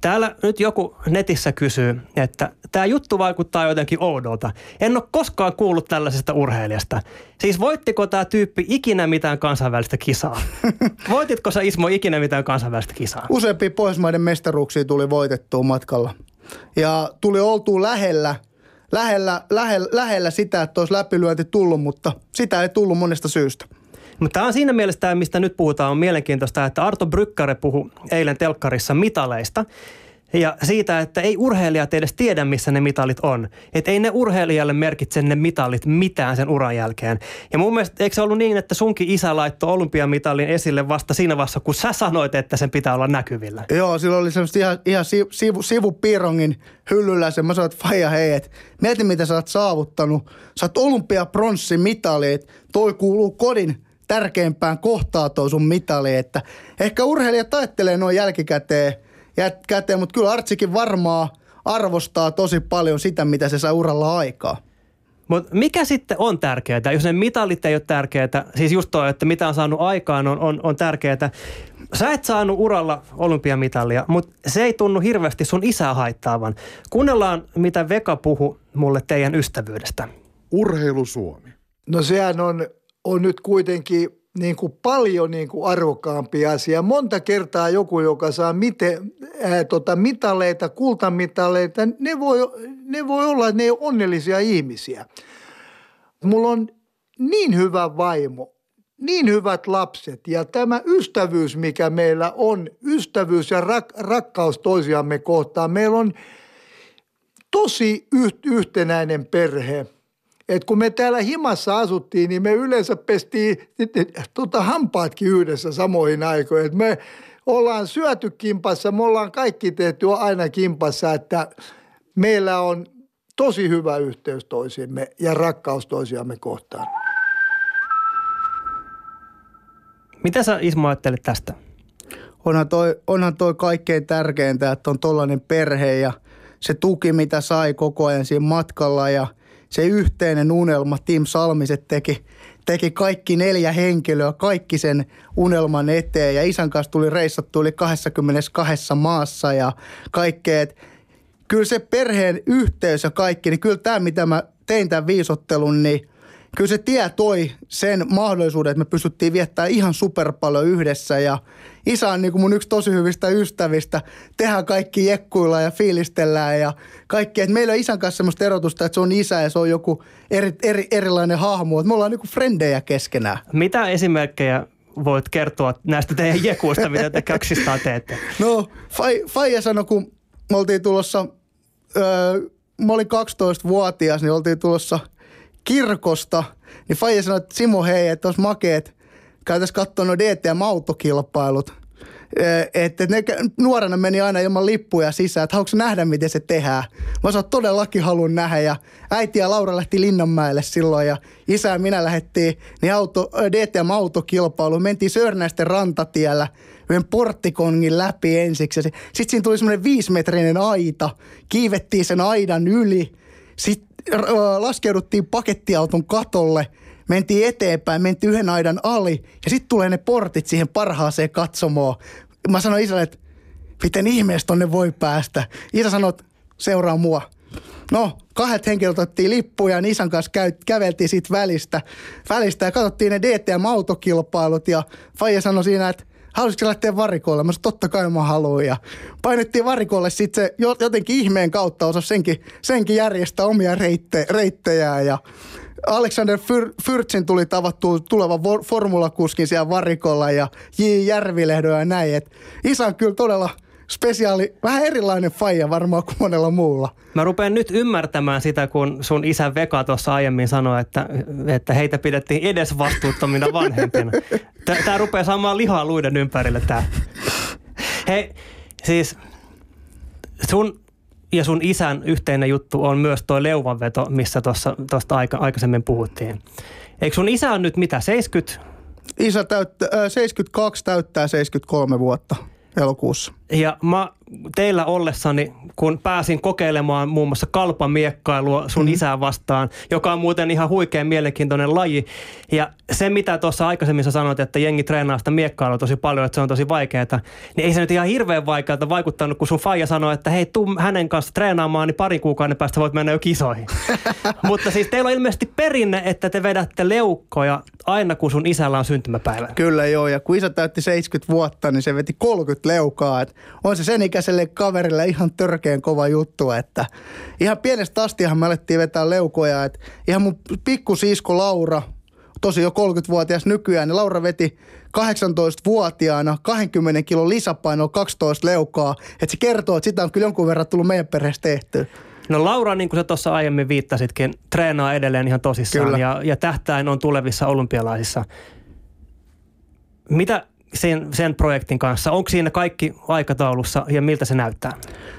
Täällä nyt joku netissä kysyy, että tämä juttu vaikuttaa jotenkin oudolta. En ole koskaan kuullut tällaisesta urheilijasta. Siis voittiko tämä tyyppi ikinä mitään kansainvälistä kisaa? Voititko sä Ismo ikinä mitään kansainvälistä kisaa? Useampia Pohjoismaiden mestaruuksia tuli voitettua matkalla. Ja tuli oltua lähellä, lähellä, lähellä, lähellä sitä, että olisi läpilyönti tullut, mutta sitä ei tullut monesta syystä. Mutta tämä on siinä mielessä tämä, mistä nyt puhutaan, on mielenkiintoista, että Arto Brykkare puhui eilen telkkarissa mitaleista. Ja siitä, että ei urheilijat edes tiedä, missä ne mitalit on. Että ei ne urheilijalle merkitse ne mitalit mitään sen uran jälkeen. Ja mun mielestä, eikö se ollut niin, että sunkin isä laittoi olympiamitalin esille vasta siinä vaiheessa, kun sä sanoit, että sen pitää olla näkyvillä? Joo, silloin oli semmoista ihan, ihan sivu, sivu, sivupiirongin hyllyllä se. Mä sanoin, että faija hei, et mieti mitä sä oot saavuttanut. Sä oot olympiapronssin mitali, että toi kuuluu kodin tärkeimpään kohtaa tuo sun mitali. Että ehkä urheilijat ajattelee noin jälkikäteen, käteen, mutta kyllä Artsikin varmaa arvostaa tosi paljon sitä, mitä se saa uralla aikaa. Mutta mikä sitten on tärkeää? Jos ne mitalit ei ole tärkeää, siis just toi, että mitä on saanut aikaan on, on, on tärkeää. Sä et saanut uralla olympiamitalia, mutta se ei tunnu hirveästi sun isää haittaavan. Kuunnellaan, mitä Veka puhu mulle teidän ystävyydestä. Urheilu Suomi. No sehän on, on nyt kuitenkin niin kuin paljon niin kuin arvokkaampi asia. Monta kertaa joku, joka saa mite, ää, tota, mitaleita, kultamitaleita, ne voi, ne voi olla, että ne on onnellisia ihmisiä. Mulla on niin hyvä vaimo, niin hyvät lapset ja tämä ystävyys, mikä meillä on, ystävyys ja rak, rakkaus toisiamme kohtaan. Meillä on tosi yhtenäinen perhe – et kun me täällä himassa asuttiin, niin me yleensä pestiin tota, hampaatkin yhdessä samoihin aikoihin. Et me ollaan syöty kimpassa, me ollaan kaikki tehty aina kimpassa, että meillä on tosi hyvä yhteys toisimme ja rakkaus toisiamme kohtaan. Mitä sä Ismo ajattelet tästä? Onhan toi, onhan toi kaikkein tärkeintä, että on tollainen perhe ja se tuki, mitä sai koko ajan siinä matkalla ja – se yhteinen unelma, Tim Salmiset teki, teki kaikki neljä henkilöä, kaikki sen unelman eteen ja isän kanssa tuli reissattu yli 22 maassa ja kaikkea. Kyllä se perheen yhteys ja kaikki, niin kyllä tämä mitä mä tein tämän viisottelun, niin – kyllä se tie toi sen mahdollisuuden, että me pystyttiin viettämään ihan super paljon yhdessä ja isä on niin kuin mun yksi tosi hyvistä ystävistä. Tehdään kaikki jekkuilla ja fiilistellään ja kaikki. Et meillä on isän kanssa semmoista erotusta, että se on isä ja se on joku eri, eri, erilainen hahmo. Et me ollaan niin kuin frendejä keskenään. Mitä esimerkkejä voit kertoa näistä teidän jekuista, mitä te kaksistaan teette? No, Faija sanoi, kun me oltiin tulossa, öö, mä olin 12-vuotias, niin oltiin tulossa – kirkosta, niin Faija sanoi, että Simo hei, että olisi makeet, käytäisiin katsoa nuo DTM-autokilpailut. Että ne nuorena meni aina ilman lippuja sisään, että haluatko nähdä, miten se tehdään. Mä sanoin, todellakin haluan nähdä ja äiti ja Laura lähti Linnanmäelle silloin ja isä ja minä lähdettiin niin auto, DTM-autokilpailuun. Mentiin Sörnäisten rantatiellä yhden porttikongin läpi ensiksi. Sitten siinä tuli semmoinen viisimetrinen aita, kiivettiin sen aidan yli. Sitten laskeuduttiin pakettiauton katolle, mentiin eteenpäin, mentiin yhden aidan ali ja sitten tulee ne portit siihen parhaaseen katsomoon. Mä sanoin isälle, että miten ihmeessä tonne voi päästä. Isä sanoi, että seuraa mua. No, kahdet henkilöt otettiin lippuja ja isän kanssa käy, käveltiin siitä välistä, välistä ja katsottiin ne DTM-autokilpailut ja Faija sanoi siinä, että halusitko lähteä varikolle? Mä sanoin, totta kai mä haluan. Ja painettiin varikolle sitten se jotenkin ihmeen kautta osa senkin, senkin järjestää omia reitte, reittejään. Ja Alexander Fyr, Fyrtsin tuli tavattu tuleva formulakuskin siellä varikolla ja J. Järvilehdo ja näin. Et isä on kyllä todella – spesiaali, vähän erilainen faija varmaan kuin monella muulla. Mä rupean nyt ymmärtämään sitä, kun sun isä Veka tuossa aiemmin sanoi, että, että heitä pidettiin edes vastuuttomina vanhempina. Tää rupeaa saamaan lihaa luiden ympärille tää. Hei, siis sun ja sun isän yhteinen juttu on myös tuo leuvanveto, missä tuosta aika, aikaisemmin puhuttiin. Eikö sun isä on nyt mitä, 70? Isä täyttää, äh, 72 täyttää 73 vuotta elokuussa. Ja mä teillä ollessani, kun pääsin kokeilemaan muun muassa kalpamiekkailua sun mm-hmm. isää vastaan, joka on muuten ihan huikean mielenkiintoinen laji. Ja se, mitä tuossa aikaisemmin sä sanoit, että jengi treenaa sitä miekkailua tosi paljon, että se on tosi vaikeaa, niin ei se nyt ihan hirveän vaikealta vaikuttanut, kun sun faija sanoi, että hei, tuu hänen kanssa treenaamaan, niin pari kuukauden päästä voit mennä jo kisoihin. Mutta siis teillä on ilmeisesti perinne, että te vedätte leukkoja aina, kun sun isällä on syntymäpäivä. Kyllä joo, ja kun isä täytti 70 vuotta, niin se veti 30 leukaa. Et on se sen ikä ikäiselle kaverille ihan törkeän kova juttu, että ihan pienestä astihan me alettiin vetää leukoja, että ihan mun pikkusisko Laura, tosi jo 30-vuotias nykyään, niin Laura veti 18-vuotiaana 20 kilon lisäpainoa 12 leukaa, että se kertoo, että sitä on kyllä jonkun verran tullut meidän perheessä tehty. No Laura, niin kuin sä tuossa aiemmin viittasitkin, treenaa edelleen ihan tosissaan Kyllä. ja, ja tähtäin on tulevissa olympialaisissa. Mitä sen, sen projektin kanssa? Onko siinä kaikki aikataulussa ja miltä se näyttää?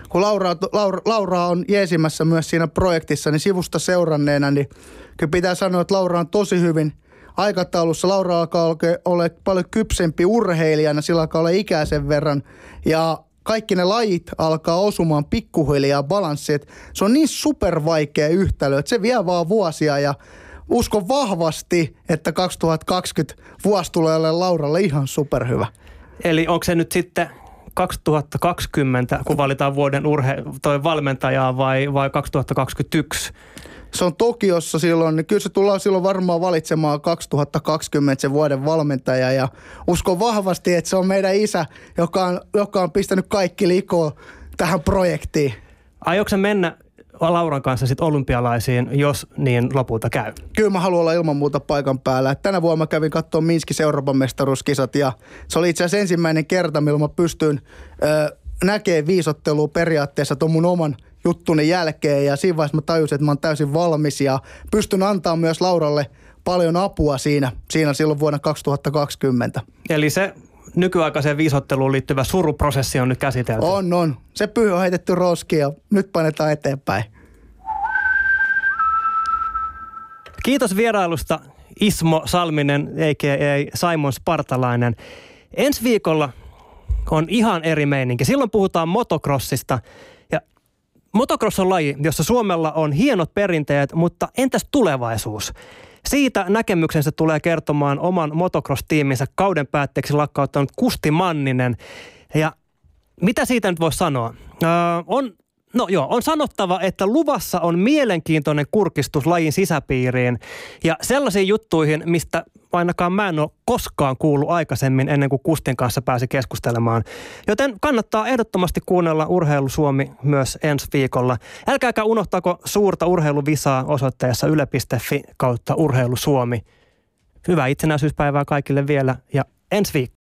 Kun Laura, Laura, Laura on jeesimässä myös siinä projektissa, niin sivusta seuranneena, niin kyllä pitää sanoa, että Laura on tosi hyvin aikataulussa. Laura alkaa olla paljon kypsempi urheilijana, sillä alkaa olla ikäisen verran. Ja kaikki ne lajit alkaa osumaan pikkuhiljaa balanssiin. Se on niin super vaikea yhtälö, että se vie vaan vuosia ja uskon vahvasti, että 2020 vuosi tulee olemaan Lauralle ihan superhyvä. Eli onko se nyt sitten 2020, kun valitaan vuoden urhe, toi valmentajaa vai, vai 2021? Se on Tokiossa silloin, niin kyllä se tullaan silloin varmaan valitsemaan 2020 se vuoden valmentaja ja uskon vahvasti, että se on meidän isä, joka on, joka on pistänyt kaikki likoon tähän projektiin. Aiotko mennä Lauran kanssa sitten olympialaisiin, jos niin lopulta käy? Kyllä mä haluan olla ilman muuta paikan päällä. Tänä vuonna mä kävin katsomaan Minskissä Euroopan mestaruuskisat ja se oli itse asiassa ensimmäinen kerta, milloin mä pystyin ö, näkee viisottelua periaatteessa tuon mun oman juttuni jälkeen ja siinä vaiheessa mä tajusin, että mä oon täysin valmis ja pystyn antaa myös Lauralle paljon apua siinä, siinä silloin vuonna 2020. Eli se nykyaikaiseen viisotteluun liittyvä suruprosessi on nyt käsitelty. On, on. Se pyhy on heitetty roskiin ja nyt painetaan eteenpäin. Kiitos vierailusta Ismo Salminen, a.k.a. Simon Spartalainen. Ensi viikolla on ihan eri meininki. Silloin puhutaan motocrossista. Ja motocross on laji, jossa Suomella on hienot perinteet, mutta entäs tulevaisuus? Siitä näkemyksensä tulee kertomaan oman motocross-tiiminsä kauden päätteeksi lakkauttanut Kusti Manninen. Ja mitä siitä nyt voisi sanoa? Öö, on No joo, on sanottava, että luvassa on mielenkiintoinen kurkistus lajin sisäpiiriin ja sellaisiin juttuihin, mistä ainakaan mä en ole koskaan kuullut aikaisemmin ennen kuin Kustin kanssa pääsi keskustelemaan. Joten kannattaa ehdottomasti kuunnella Urheilu Suomi myös ensi viikolla. Älkääkä unohtako suurta urheiluvisaa osoitteessa yle.fi kautta Urheilu Suomi. Hyvää itsenäisyyspäivää kaikille vielä ja ensi viikko.